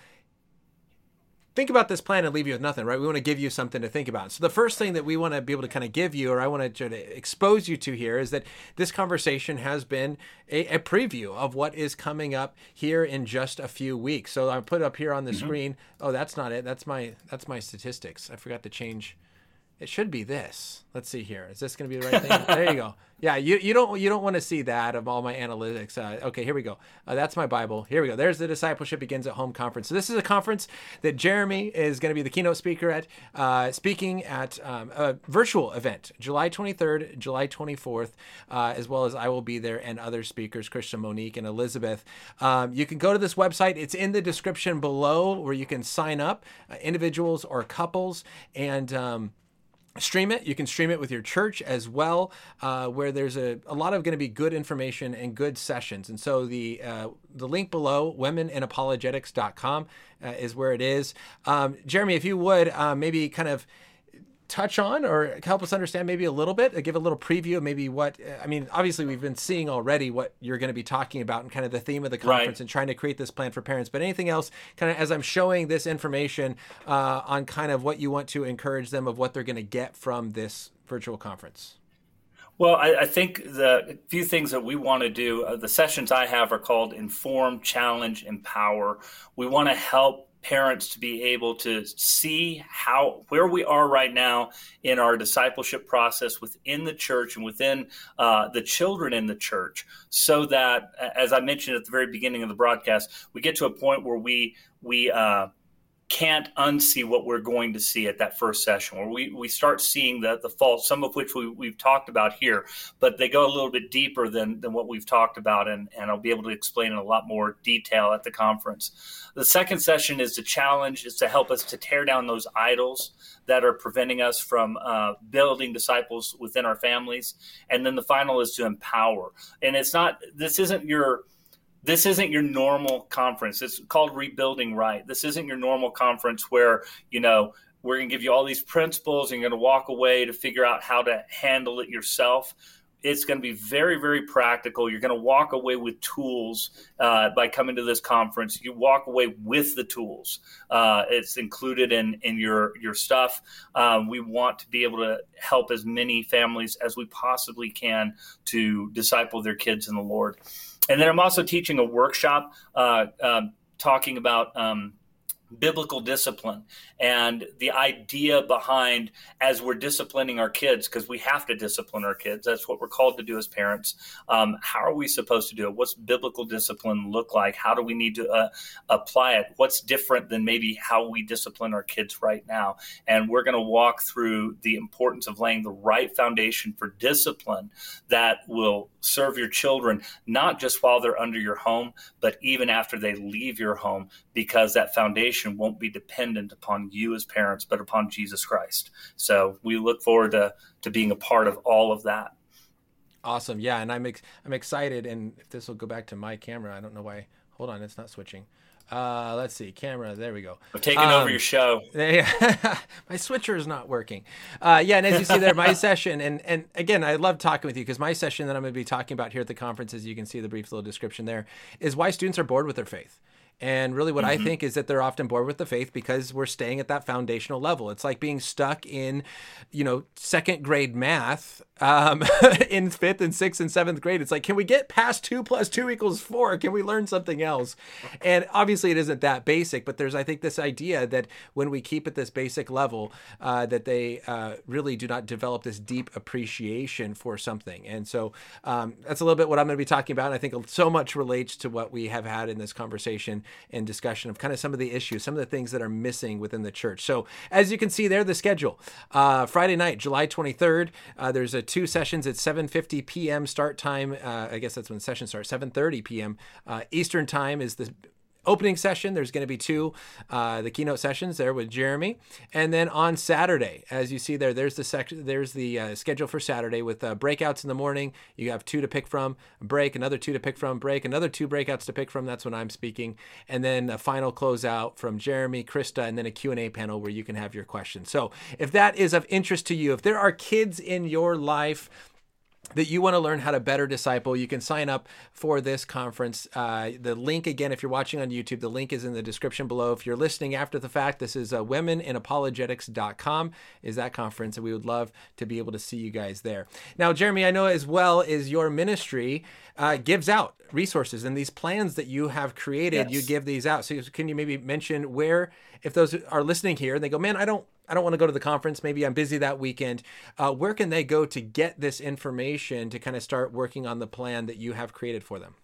Speaker 1: think about this plan and leave you with nothing, right? We want to give you something to think about. So the first thing that we want to be able to kind of give you, or I want to try to expose you to here, is that this conversation has been a, a preview of what is coming up here in just a few weeks. So I put up here on the mm-hmm. screen. Oh, that's not it. That's my that's my statistics. I forgot to change it should be this. Let's see here. Is this going to be the right thing? there you go. Yeah, you, you don't you don't want to see that of all my analytics. Uh, okay, here we go. Uh, that's my Bible. Here we go. There's the discipleship begins at home conference. So this is a conference that Jeremy is going to be the keynote speaker at, uh, speaking at um, a virtual event, July 23rd, July 24th, uh, as well as I will be there and other speakers, Christian, Monique, and Elizabeth. Um, you can go to this website. It's in the description below where you can sign up, uh, individuals or couples, and um, stream it. You can stream it with your church as well, uh, where there's a, a lot of going to be good information and good sessions. And so the uh, the link below, womeninapologetics.com, uh, is where it is. Um, Jeremy, if you would uh, maybe kind of touch on or help us understand maybe a little bit, uh, give a little preview of maybe what, uh, I mean, obviously we've been seeing already what you're going to be talking about and kind of the theme of the conference right. and trying to create this plan for parents. But anything else, kind of as I'm showing this information uh, on kind of what you want to encourage them of what they're going to get from this virtual conference?
Speaker 2: Well, I, I, think the few things that we want to do, uh, the sessions I have are called Inform, Challenge, Empower. We want to help parents to be able to see how where we are right now in our discipleship process within the church and within uh, the children in the church so that as i mentioned at the very beginning of the broadcast we get to a point where we we uh, can't unsee what we're going to see at that first session where we, we start seeing the, the faults, some of which we, we've talked about here, but they go a little bit deeper than, than what we've talked about. And, and I'll be able to explain in a lot more detail at the conference. The second session is to challenge, is to help us to tear down those idols that are preventing us from uh, building disciples within our families. And then the final is to empower. And it's not, this isn't your, this isn't your normal conference. It's called Rebuilding Right. This isn't your normal conference where, you know, we're going to give you all these principles and you're going to walk away to figure out how to handle it yourself. It's going to be very, very practical. You're going to walk away with tools uh, by coming to this conference. You walk away with the tools. Uh, it's included in in your your stuff. Um, we want to be able to help as many families as we possibly can to disciple their kids in the Lord. And then I'm also teaching a workshop uh, um, talking about um, biblical discipline and the idea behind as we're disciplining our kids because we have to discipline our kids that's what we're called to do as parents um, how are we supposed to do it? What's biblical discipline look like? How do we need to uh, apply it? What's different than maybe how we discipline our kids right now? And we're going to walk through the importance of laying the right foundation for discipline that will serve your children not just while they're under your home but even after they leave your home because that foundation won't be dependent upon you as parents, but upon Jesus Christ. So we look forward to, to being a part of all of that.
Speaker 1: Awesome. Yeah. And I'm, ex- I'm excited. And if this will go back to my camera, I don't know why. Hold on. It's not switching. Uh, let's see, camera. There we go.
Speaker 2: I'm taking um, over your show.
Speaker 1: my switcher is not working. Uh, yeah, and as you see there, my session, and and again, I love talking with you because my session that I'm going to be talking about here at the conference, as you can see the brief little description there, is why students are bored with their faith. And really, what mm-hmm. I think is that they're often bored with the faith because we're staying at that foundational level. It's like being stuck in, you know, second grade math um, in fifth and sixth and seventh grade. It's like, can we get past two plus two equals four? Can we learn something else? And obviously, it isn't that basic, but there's, I think, this idea that when we keep at this basic level, uh, that they uh, really do not develop this deep appreciation for something. And so um, that's a little bit what I'm going to be talking about. And I think so much relates to what we have had in this conversation and discussion of kind of some of the issues, some of the things that are missing within the church. So as you can see there, the schedule uh, Friday night, July 23rd, uh, there's a two sessions at 7:50 p.m. start time. Uh, I guess that's when the session starts. 7:30 p.m. Uh, Eastern time is the opening session. There's going to be two, uh, the keynote sessions there with Jeremy, and then on Saturday, as you see there, there's the section, there's the uh, schedule for Saturday with uh, breakouts in the morning. You have two to pick from, break, another two to pick from, break, another two breakouts to pick from. That's when I'm speaking, and then a final closeout from Jeremy, Krista, and then a Q and A panel where you can have your questions. So if that is of interest to you, if there are kids in your life that you want to learn how to better disciple, you can sign up for this conference. Uh, the link, again, if you're watching on YouTube, the link is in the description below. If you're listening after the fact, this is uh, womeninapologetics.com is that conference, and we would love to be able to see you guys there. Now, Jeremy, I know as well is your ministry uh, gives out resources and these plans that you have created. Yes. You give these out. So can you maybe mention where, if those are listening here and they go, man, I don't I don't want to go to the conference. Maybe I'm busy that weekend. Uh, where can they go to get this information to kind of start working on the plan that you have created for them?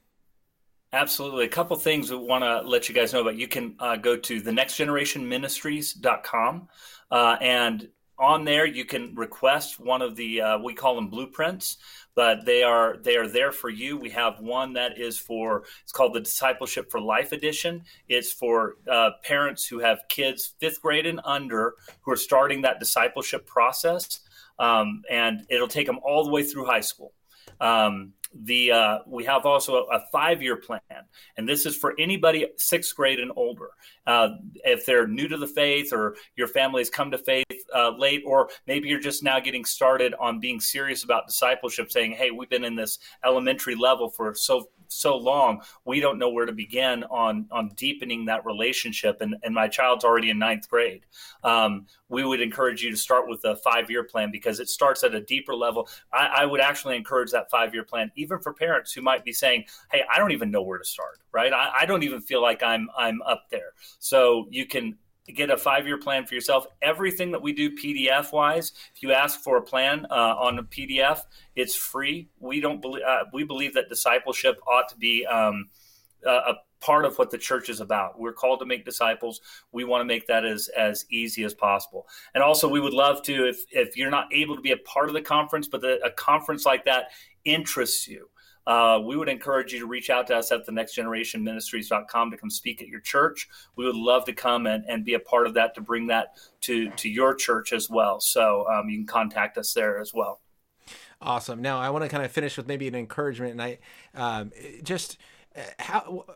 Speaker 2: Absolutely. A couple things we want to let you guys know about. You can uh, go to the nextgenerationministries.com uh, and on there you can request one of the uh, we call them blueprints but they are they are there for you. We have one that is for it's called the discipleship for life edition. It's for uh, parents who have kids fifth grade and under who are starting that discipleship process. Um, and it'll take them all the way through high school. Um, the uh, we have also a, five year plan, and this is for anybody sixth grade and older. Uh, if they're new to the faith, or your family has come to faith uh, late, or maybe you're just now getting started on being serious about discipleship, saying, "Hey, we've been in this elementary level for so so long, we don't know where to begin on on deepening that relationship. And, and my child's already in ninth grade. Um, we would encourage you to start with a five year plan because it starts at a deeper level. I, I would actually encourage that five year plan, even for parents who might be saying, "Hey, I don't even know where to start." Right? I, I don't even feel like I'm I'm up there. So you can get a five year plan for yourself. Everything that we do PDF wise, if you ask for a plan uh, on a PDF, it's free. We don't believe uh, we believe that discipleship ought to be um, a, a part of what the church is about. We're called to make disciples. We want to make that as as easy as possible. And also, we would love to if if you're not able to be a part of the conference, but the, a conference like that interests you uh, we would encourage you to reach out to us at the nextgenerationministries.com to come speak at your church. We would love to come and, and be a part of that to bring that to, to your church as well. So um, you can contact us there as well.
Speaker 1: Awesome. Now I want to kind of finish with maybe an encouragement, and I um, just uh, how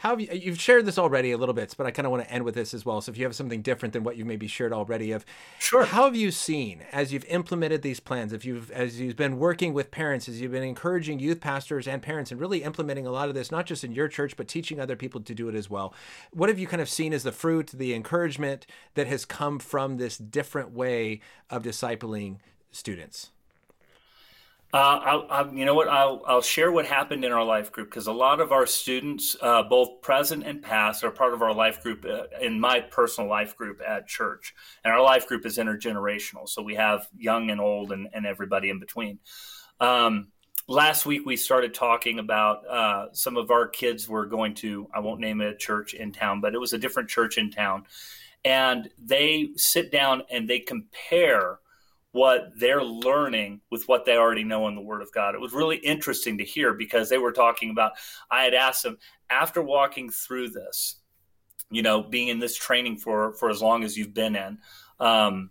Speaker 1: how have you, you've shared this already a little bit, but I kind of want to end with this as well. So if you have something different than what you've maybe shared already of,
Speaker 2: sure.
Speaker 1: How have you seen as you've implemented these plans, if you've as you've been working with parents, as you've been encouraging youth pastors and parents, and really implementing a lot of this, not just in your church, but teaching other people to do it as well. What have you kind of seen as the fruit, the encouragement that has come from this different way of discipling students?
Speaker 2: Uh, I'll, I'll, you know what? I'll, I'll share what happened in our life group because a lot of our students, uh, both present and past, are part of our life group uh, in my personal life group at church. And our life group is intergenerational. So we have young and old and, and everybody in between. Um, last week, we started talking about uh, some of our kids were going to, I won't name it a church in town, but it was a different church in town. And they sit down and they compare what they're learning with what they already know in the Word of God. It was really interesting to hear because they were talking about, I had asked them, after walking through this, you know, being in this training for, for as long as you've been in, um,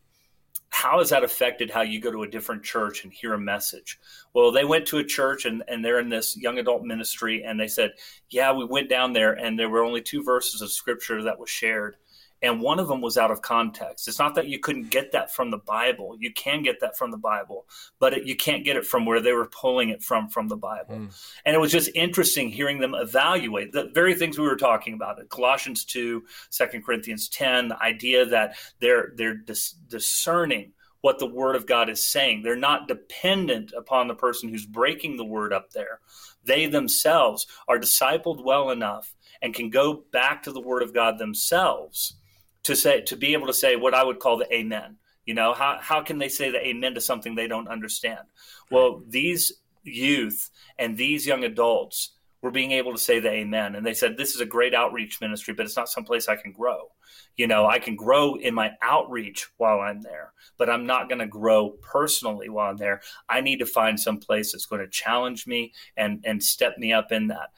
Speaker 2: how has that affected how you go to a different church and hear a message? Well, they went to a church and, and they're in this young adult ministry, and they said, Yeah, we went down there, and there were only two verses of scripture that was shared and one of them was out of context. It's not that you couldn't get that from the Bible. You can get that from the Bible, but it, you can't get it from where they were pulling it from from the Bible. Mm. And it was just interesting hearing them evaluate the very things we were talking about. Colossians 2, 2 Corinthians 10, the idea that they're they're dis- discerning what the word of God is saying. They're not dependent upon the person who's breaking the word up there. They themselves are discipled well enough and can go back to the word of God themselves to say to be able to say what I would call the amen. You know, how how can they say the amen to something they don't understand? Well, these youth and these young adults were being able to say the amen and they said this is a great outreach ministry but it's not someplace i can grow. You know i can grow in my outreach while i'm there but i'm not going to grow personally while i'm there. I need to find some place that's going to challenge me and and step me up in that.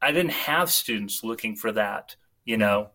Speaker 2: I didn't have students looking for that you mm-hmm. know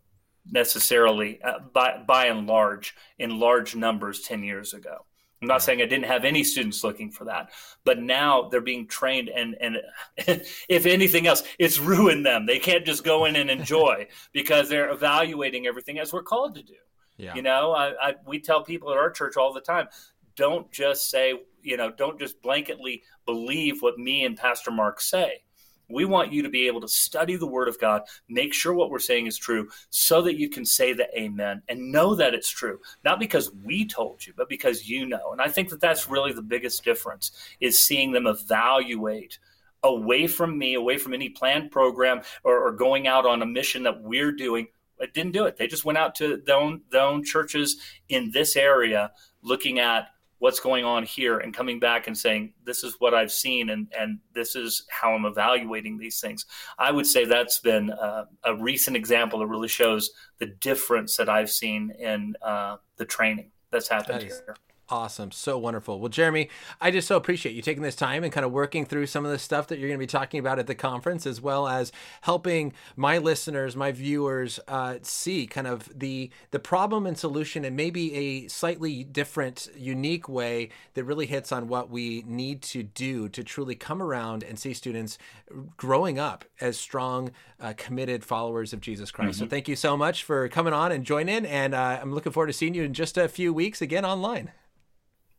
Speaker 2: necessarily uh, by by and large in large numbers 10 years ago. I'm not saying I didn't have any students looking for that, but now they're being trained, and and if anything else, it's ruined them. They can't just go in and enjoy because they're evaluating everything as we're called to do. Yeah. You know, I, I, we tell people at our church all the time, don't just say, you know, don't just blanketly believe what me and Pastor Mark say. We want you to be able to study the Word of God, make sure what we're saying is true, so that you can say the Amen and know that it's true. Not because we told you, but because you know. And I think that that's really the biggest difference is seeing them evaluate away from me, away from any planned program or, or going out on a mission that we're doing. It didn't do it. They just went out to their own, their own churches in this area looking at what's going on here and coming back and saying this is what i've seen and and this is how i'm evaluating these things i would say that's been uh, a recent example that really shows the difference that i've seen in uh, the training that's happened here.
Speaker 1: Awesome. So wonderful. Well, Jeremy, I just so appreciate you taking this time and kind of working through some of the stuff that you're going to be talking about at the conference, as well as helping my listeners, my viewers, uh, see kind of the the problem and solution, and maybe a slightly different, unique way that really hits on what we need to do to truly come around and see students growing up as strong, uh, committed followers of Jesus Christ. Mm-hmm. So thank you so much for coming on and joining, and uh, I'm looking forward to seeing you in just a few weeks again online.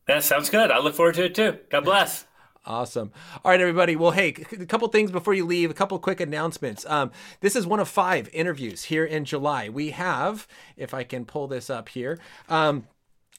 Speaker 2: That sounds good. I look forward to it too. God bless.
Speaker 1: Awesome. All right, everybody. Well, hey, a couple things before you leave, a couple quick announcements. Um, this is one of five interviews here in July. We have, if I can pull this up here, um,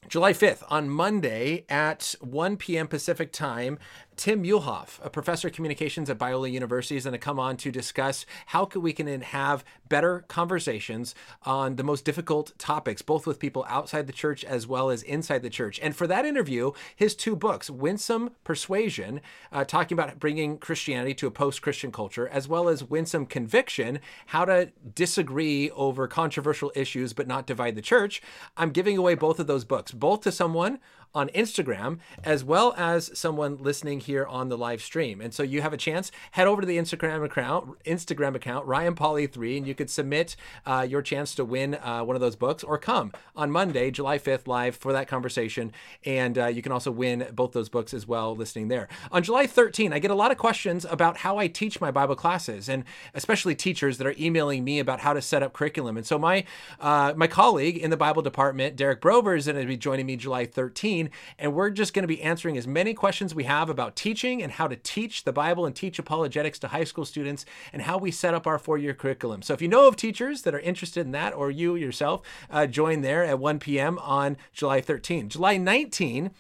Speaker 1: July 5th, on Monday at 1 p.m. Pacific time, Tim Muehlhoff, a professor of communications at Biola University, is going to come on to discuss how we can have better conversations on the most difficult topics, both with people outside the church as well as inside the church. And for that interview, his two books, Winsome Persuasion, uh, talking about bringing Christianity to a post Christian culture, as well as Winsome Conviction, how to disagree over controversial issues but not divide the church. I'm giving away both of those books, both to someone on Instagram, as well as someone listening here on the live stream. And so you have a chance, head over to the Instagram account, Instagram account, Ryan Pauly 3, and you could submit uh, your chance to win uh, one of those books or come on Monday, July 5th, live for that conversation. And uh, you can also win both those books as well listening there. On July 13, I get a lot of questions about how I teach my Bible classes, and especially teachers that are emailing me about how to set up curriculum. And so my uh, my colleague in the Bible department, Derek Brover, is going to be joining me July 13 and we're just going to be answering as many questions we have about teaching and how to teach the Bible and teach apologetics to high school students and how we set up our four year curriculum. So if you know of teachers that are interested in that, or you yourself, uh, join there at 1 p.m. on July 13. July 19,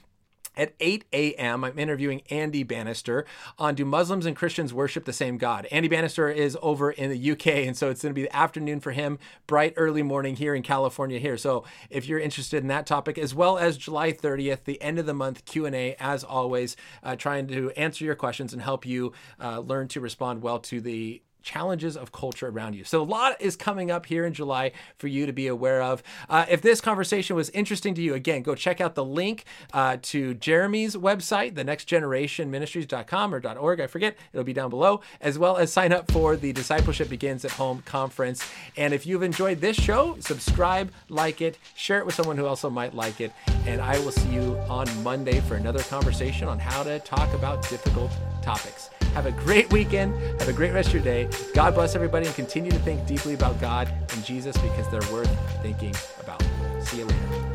Speaker 1: at 8 a.m., I'm interviewing Andy Bannister on Do Muslims and Christians Worship the Same God? Andy Bannister is over in the UK, and so it's going to be the afternoon for him, bright early morning here in California here. So if you're interested in that topic, as well as July 30th, the end of the month Q&A, as always, uh, trying to answer your questions and help you uh, learn to respond well to the challenges of culture around you. So, a lot is coming up here in July for you to be aware of. Uh, if this conversation was interesting to you, again, go check out the link uh, to Jeremy's website, the nextgenerationministries.com or .org, I forget, it'll be down below, as well as sign up for the Discipleship Begins at Home conference. And if you've enjoyed this show, subscribe, like it, share it with someone who also might like it. And I will see you on Monday for another conversation on how to talk about difficult topics. Have a great weekend. Have a great rest of your day. God bless everybody and continue to think deeply about God and Jesus because they're worth thinking about. See you later.